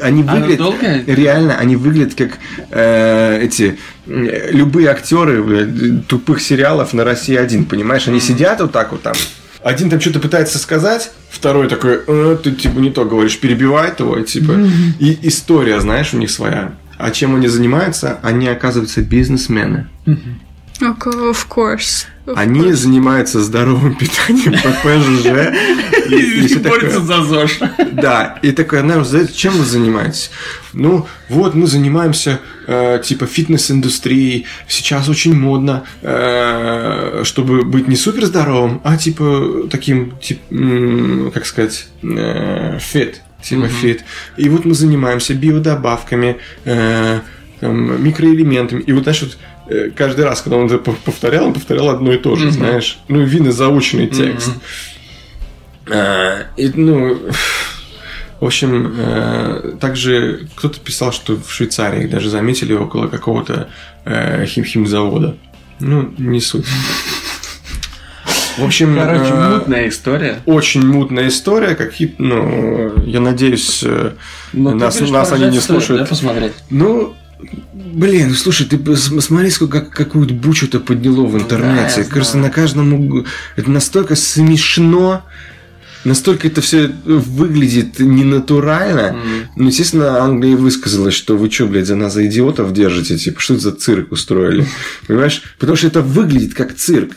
они Оно выглядят, долгое? реально, они выглядят как э, эти э, любые актеры блядь, тупых сериалов на России один, понимаешь? Они сидят вот так вот там. Один там что-то пытается сказать, второй такой, «Э, ты типа не то говоришь, перебивает его, типа. И история, знаешь, у них своя. А чем они занимаются? Они, оказываются, бизнесмены. Okay, Of course. Of Они course. занимаются здоровым питанием по ПЖЖ. И- борется за ЗОЖ. Да, и такой, она задает, чем вы занимаетесь? Ну, вот мы занимаемся э, типа фитнес-индустрией. Сейчас очень модно, э, чтобы быть не супер здоровым, а типа таким, как сказать, э, fit. Типа fit. И вот мы занимаемся биодобавками, там, микроэлементами. И вот, знаешь, вот каждый раз, когда он это пов- повторял, он повторял одно и то же, знаешь. Ну, видно заученный текст. А, и, ну, в общем, э, также кто-то писал, что в Швейцарии даже заметили около какого-то э, хим-хим-завода. Ну, не суть. В общем, Короче, э, мутная история. очень мутная история, какие, ну, я надеюсь, э, Но ты нас, нас они не слушают. Да, посмотреть. Ну, блин, слушай, ты смотри, сколько как- какую бучу-то подняло в интернете. Ну я Кажется, знаю. на каждом углу. Это настолько смешно, настолько это все выглядит ненатурально. Мгм. Ну, естественно, Англия высказалась, что вы что, блядь, за нас за идиотов держите? Типа, что это за цирк устроили? Понимаешь? Потому что это выглядит как цирк.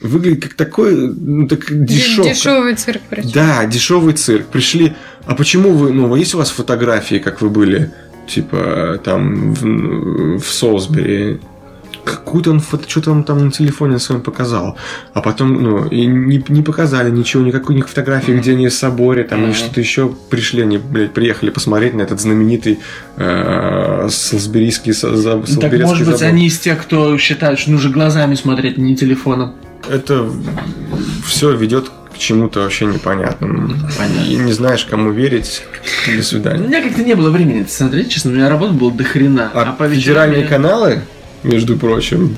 выглядит как такой, ну, так дешевка. Дешевый цирк причем. Да, дешевый цирк. Пришли. А почему вы, ну, есть у вас фотографии, как вы были, типа, там, в, в Солсбери? Какую-то он фото, что-то он там на телефоне своем показал. А потом, ну, и не, не показали ничего, никакой них фотографии, где они в соборе, там, или Мгм. что-то еще пришли, они, блядь, приехали посмотреть на этот знаменитый э, Солсберийский, со- за- Ну, Так, может быть, собор. они из тех, кто считает, что нужно глазами смотреть, а не телефоном. Это все ведет к чему-то вообще непонятному. Понятно. И не знаешь, кому верить. До У свидания. меня как-то не было времени это смотреть, честно, у меня работы было до хрена. А, по вечерам федеральные я- каналы, между прочим,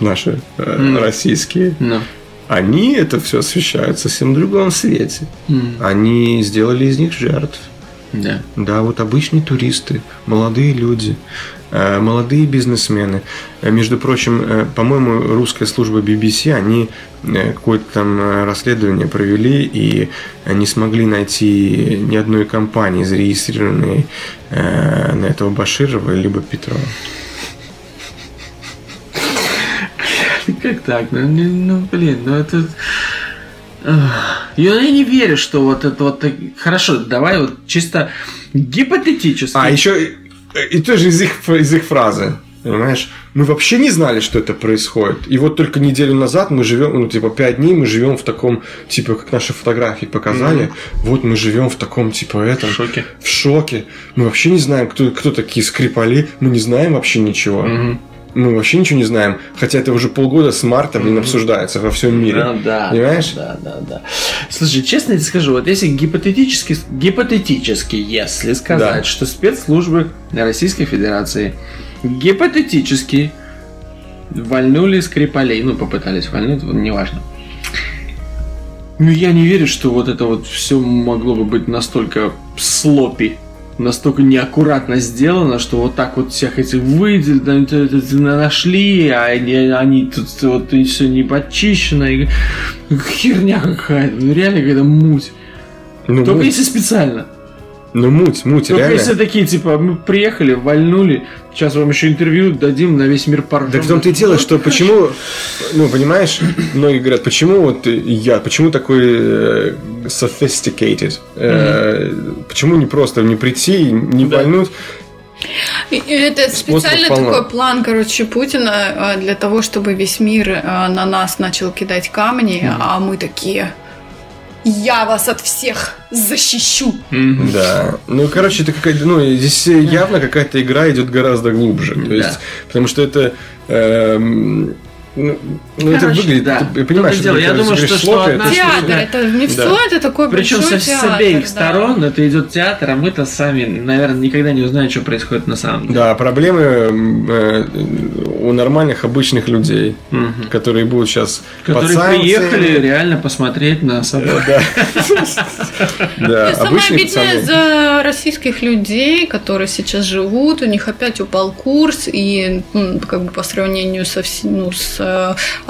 наши э, М. российские, Ну. они это все освещают в совсем другом свете. М, Они сделали из них жертв. Да. Да, вот обычные туристы, молодые люди, э, молодые бизнесмены. Э, Между прочим, э, по-моему, русская служба BBC, они какое-то там расследование провели и не смогли найти ни одной компании, зарегистрированной на этого Баширова либо Петрова. Как так? Ну, ну, блин, ну это... Я не верю, что вот это вот... Хорошо, давай вот чисто гипотетически. А, еще и, тоже из их, из их фразы. Понимаешь? Мы вообще не знали, что это происходит. И вот только неделю назад мы живем, ну, типа, пять дней мы живем в таком, типа, как наши фотографии показали. Вот мы живем в таком, типа, этом. В шоке. В шоке. Мы вообще не знаем, кто, кто такие скрипали. Мы не знаем вообще ничего. Мгм. Мы вообще ничего не знаем. Хотя это уже полгода с марта, блин, обсуждается во всем мире. Ну, да. Понимаешь? Да, да, да. Слушай, честно тебе скажу, вот если гипотетически, гипотетически, если сказать, Да. что спецслужбы Российской Федерации гипотетически вальнули Скрипалей, ну, попытались вальнуть, неважно. Ну, я не верю, что вот это вот все могло бы быть настолько слопи, настолько неаккуратно сделано, что вот так вот всех этих выделили, нашли, а они, они тут вот все не подчищено, и херня какая-то, ну реально какая-то муть. Ну, Только муть, если специально. Ну, муть, муть, Только реально. если такие, типа, мы приехали, вальнули, сейчас вам еще интервью дадим, на весь мир поржем. Так в том-то и дело, что почему, ну, понимаешь, многие говорят, почему вот я, почему такой э, sophisticated, Э, почему не просто не прийти, не Да. вальнуть, Это специально полно. такой план, короче, Путина э, для того, чтобы весь мир э, на нас начал кидать камни, а мы такие. Я вас от всех защищу. Да. Ну, короче, это какая-то, ну, здесь явно какая-то игра идет гораздо глубже. То Да. есть, потому что это. эм, ну, ну, это Короче, выглядит. да. Ты понимаешь, и дело, я думаю, что- что одна это Театр, это не Да. все, это такой Причем со, с театр. обеих да. сторон это идет театр, а мы-то сами, наверное, никогда не узнаем, что происходит на самом деле. Да, проблемы э, у нормальных обычных людей, Мгм. которые будут сейчас Которые приехали реально посмотреть на собой. Да. Да, самое обидное за российских людей, которые сейчас живут, у них опять упал курс, и м, как бы по сравнению со ну, с,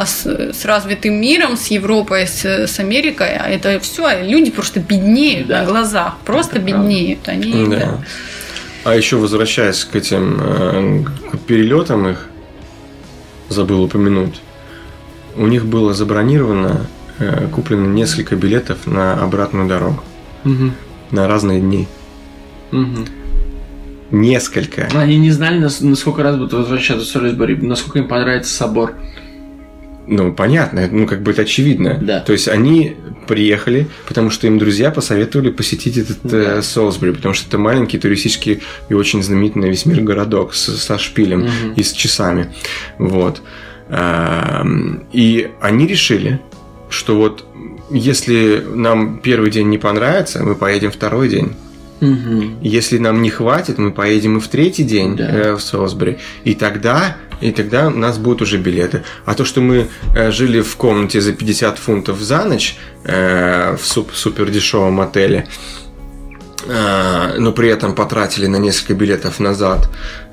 с, с развитым миром, с Европой, с, с Америкой, а это все, люди просто беднеют Да. на глазах, просто Это правда. беднеют. Они, Да. да. А еще возвращаясь к этим э, к перелетам их, забыл упомянуть. У них было забронировано, э, куплено несколько билетов на обратную дорогу Мгм. на разные дни. Мгм. Несколько. Они не знали, нас- на сколько раз будут возвращаться в Солисбори, насколько им понравится собор. Ну, понятно, ну, как бы это очевидно. Да. То есть они приехали, потому что им друзья посоветовали посетить этот э, Да. Солсбери, потому что это маленький туристический и очень знаменитый на весь мир городок с- со шпилем Мгм. и с часами. Вот. Эм, И они решили, что вот если нам первый день не понравится, мы поедем второй день. Мгм. Если нам не хватит, мы поедем и в третий день Да. э, в Солсбери. И тогда, и тогда у нас будут уже билеты. А то, что мы э, жили в комнате за 50 фунтов за ночь э, в суп- супер дешевом отеле, э, но при этом потратили на несколько билетов назад,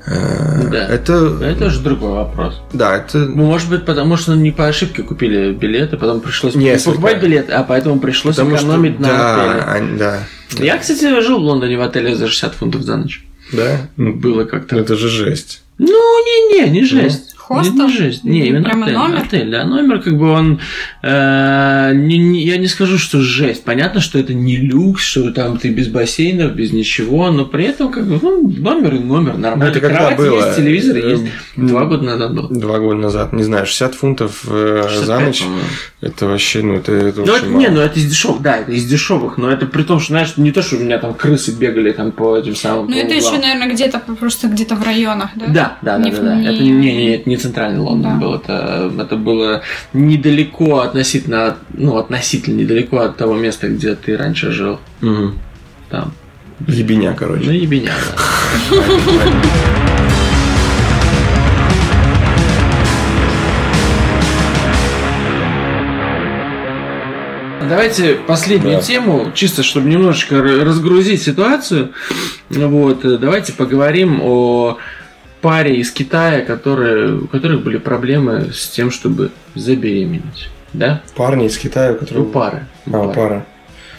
Да. это, Это уже другой вопрос. да, это Ну, может быть, потому что не по ошибке купили билеты, потом пришлось не покупать билеты, а поэтому пришлось потому что- экономить на да, отеле. а, да, Я, кстати, жил в Лондоне в отеле за 60 фунтов за ночь. да, ну, Было как-то. это же жесть. Ну, не-не, не жесть. Хостел? Не, не жесть. Не, именно Прямо отель. номер? Отель, да. Номер, как бы он... э, не- не- я не скажу, что жесть. Понятно, что это не люкс, что там ты без бассейнов, без ничего, но при этом, как бы, ну, номер и номер, нормально. Это когда Кровать было? есть, телевизор Э, есть. Два года назад был. Два года назад, не знаю, 60 фунтов э, 65, за ночь. по-моему. Это вообще, ну, это, это Ну, очень это, мало. не, ну это из дешевых, да, это из дешевых, но это при том, что, знаешь, не то, что у меня там крысы бегали там по этим самым Ну, это углам. еще, наверное, где-то просто где-то в районах, да? Да, да, да, Не да, да. не- Это не, не, это не центральный Лондон Да. был, это, это было недалеко относительно, от- ну, относительно недалеко от того места, где ты раньше жил. Мгм. Там. Ебеня, Ну, короче. ебеня, да. Давайте последнюю Да. тему, чисто чтобы немножечко разгрузить ситуацию. Вот, э, давайте поговорим о паре из Китая, которые, у которых были проблемы с тем, чтобы забеременеть. Да? Парни из Китая, У которые... пары. У А, пары. пара.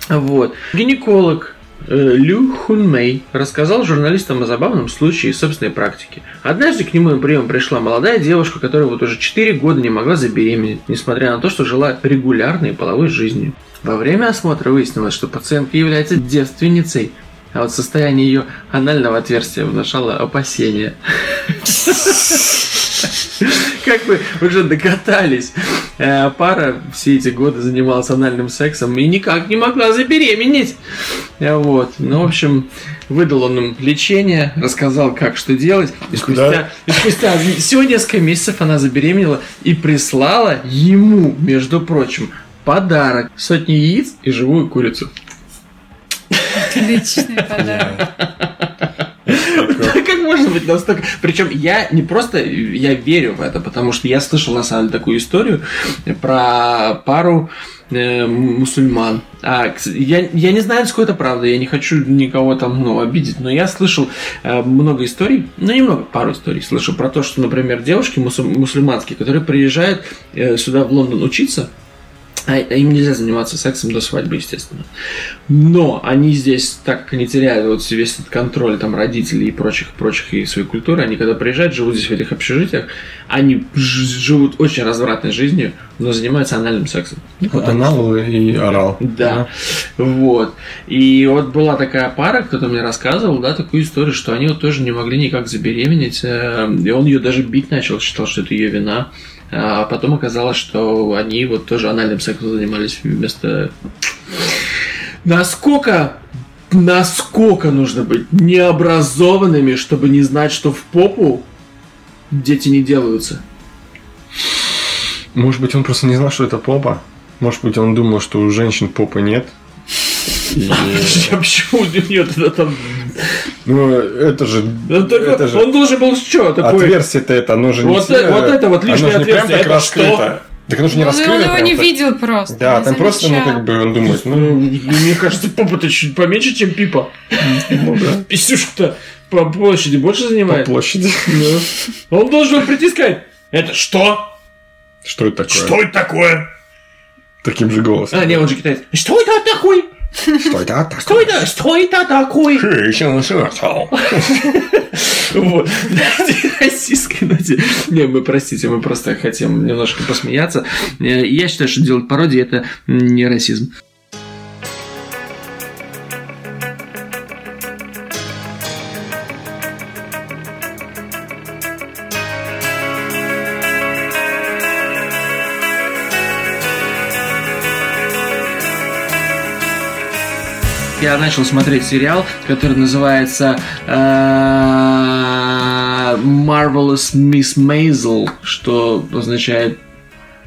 Вот. Гинеколог э, Лю Хун Мэй рассказал журналистам о забавном случае из собственной практики. Однажды к нему на прием пришла молодая девушка, которая вот уже 4 года не могла забеременеть, несмотря на то, что жила регулярной половой жизнью. Во время осмотра выяснилось, что пациентка является девственницей, а вот состояние ее анального отверстия внушало опасения. Как вы уже догадались, э, пара все эти годы занималась анальным сексом и никак не могла забеременеть. Э, Вот. Ну, в общем, выдал он им лечение, рассказал, как что делать. И спустя, и спустя всего несколько месяцев она забеременела и прислала ему, между прочим, подарок. Сотни яиц и живую курицу. Отличный подарок. Как можно быть настолько... Причем я не просто... Я верю в это, потому что я слышал, на самом деле, такую историю про пару э, мусульман. А, я, я не знаю, насколько это правда, я не хочу никого там ну, обидеть, но я слышал э, много историй, ну немного, пару историй слышал про то, что, например, девушки мусу- мусульманские, которые приезжают э, сюда в Лондон учиться, а а им нельзя заниматься сексом до свадьбы, естественно. Но они здесь, так как они теряют вот весь этот контроль там родителей и прочих, прочих и своей культуры, они когда приезжают, живут здесь в этих общежитиях, они живут очень развратной жизнью, но занимаются анальным сексом. Вот анал и орал. Да. Вот. И вот была такая пара, кто-то мне рассказывал, да, такую историю, что они вот тоже не могли никак забеременеть. э, И он ее даже бить начал, считал, что это ее вина. А потом оказалось, что они вот тоже анальным сексом занимались вместо... Насколько насколько нужно быть необразованными, чтобы не знать, что в попу дети не делаются. Может быть, он просто не знал, что это попа. Может быть, он думал, что у женщин попы нет. А Почему у нее тогда там... Ну, это же... Ну, это Он должен был что такое? Отверстие-то это, оно же не Вот это вот лишнее отверстие, так это раскрыто. Так оно же не Он раскрыто. его прям не видел просто. Да, там просто, ну, как бы он думает, Ну, ну, мне кажется, попа-то чуть поменьше, чем пипа. ну да, Писюшка-то по площади больше по занимает. площади. Ну. Он должен был прийти и сказать, это что? Что это такое? Что это такое? Таким же голосом. А, не, он же китаец. Что это такое? Что это такое? Что это? Что это такое? это? Вот. На российской ноте. Не, мы, простите, мы просто хотим немножко посмеяться. Э, Я считаю, что делать пародии это не расизм. Я начал смотреть сериал, который называется э, Marvelous Miss Maisel, что означает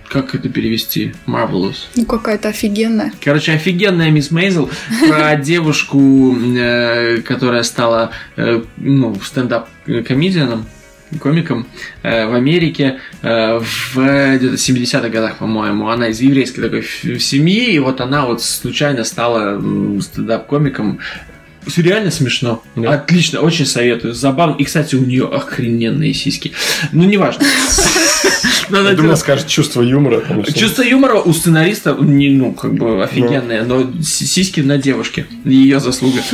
как это перевести? Marvelous. Ну, какая-то офигенная. Короче, офигенная мисс Мейзел про девушку, э, которая стала э, ну, стендап-комедианом, комиком э, в Америке э, в где-то 70-х годах, по-моему. Она из еврейской такой семьи, и вот она вот случайно стала стендап-комиком. Реально смешно. Да. Отлично, очень советую. Забавно. И, кстати, у нее охрененные сиськи. Ну, неважно. Я думал, скажет чувство юмора. Чувство юмора у сценариста не, ну, как бы офигенное, но сиськи на девушке. Ее заслуга.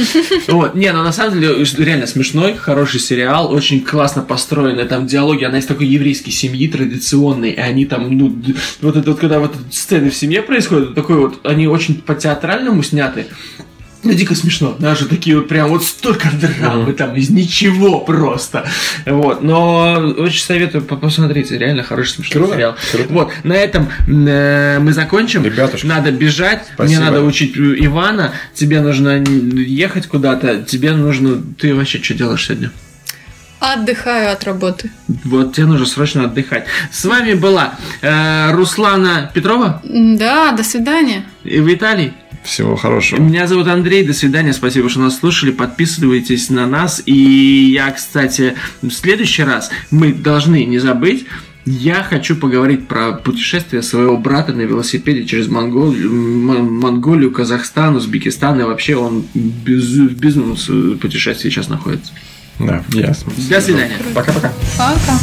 Вот. Не, ну на самом деле реально смешной, хороший сериал, очень классно построенный, там диалоги, она из такой еврейской семьи традиционной, и они там, ну, вот это вот, когда вот сцены в семье происходят, такой вот, они очень по-театральному сняты, ну, дико смешно. Даже такие вот прям вот столько драмы там из ничего просто. Вот. Но очень советую по- посмотреть. Реально хороший смешной Круто, сериал. круто. Вот. На этом э, мы закончим. Ребятушки. Надо бежать. Спасибо. Мне надо учить э, Ивана. Тебе нужно ехать куда-то. Тебе нужно... Ты вообще что делаешь сегодня? Отдыхаю от работы. Вот тебе нужно срочно отдыхать. С вами была э, Руслана Петрова Да, до свидания. и Виталий. Всего хорошего. Меня зовут Андрей, до свидания, спасибо, что нас слушали, подписывайтесь на нас. И я, кстати, в следующий раз мы должны не забыть, я хочу поговорить про путешествие своего брата на велосипеде через Монголию, Монголию Казахстан, Узбекистан, и вообще он без, в бизнес путешествии сейчас находится. Да, ясно. До свидания. Пока-пока. Пока.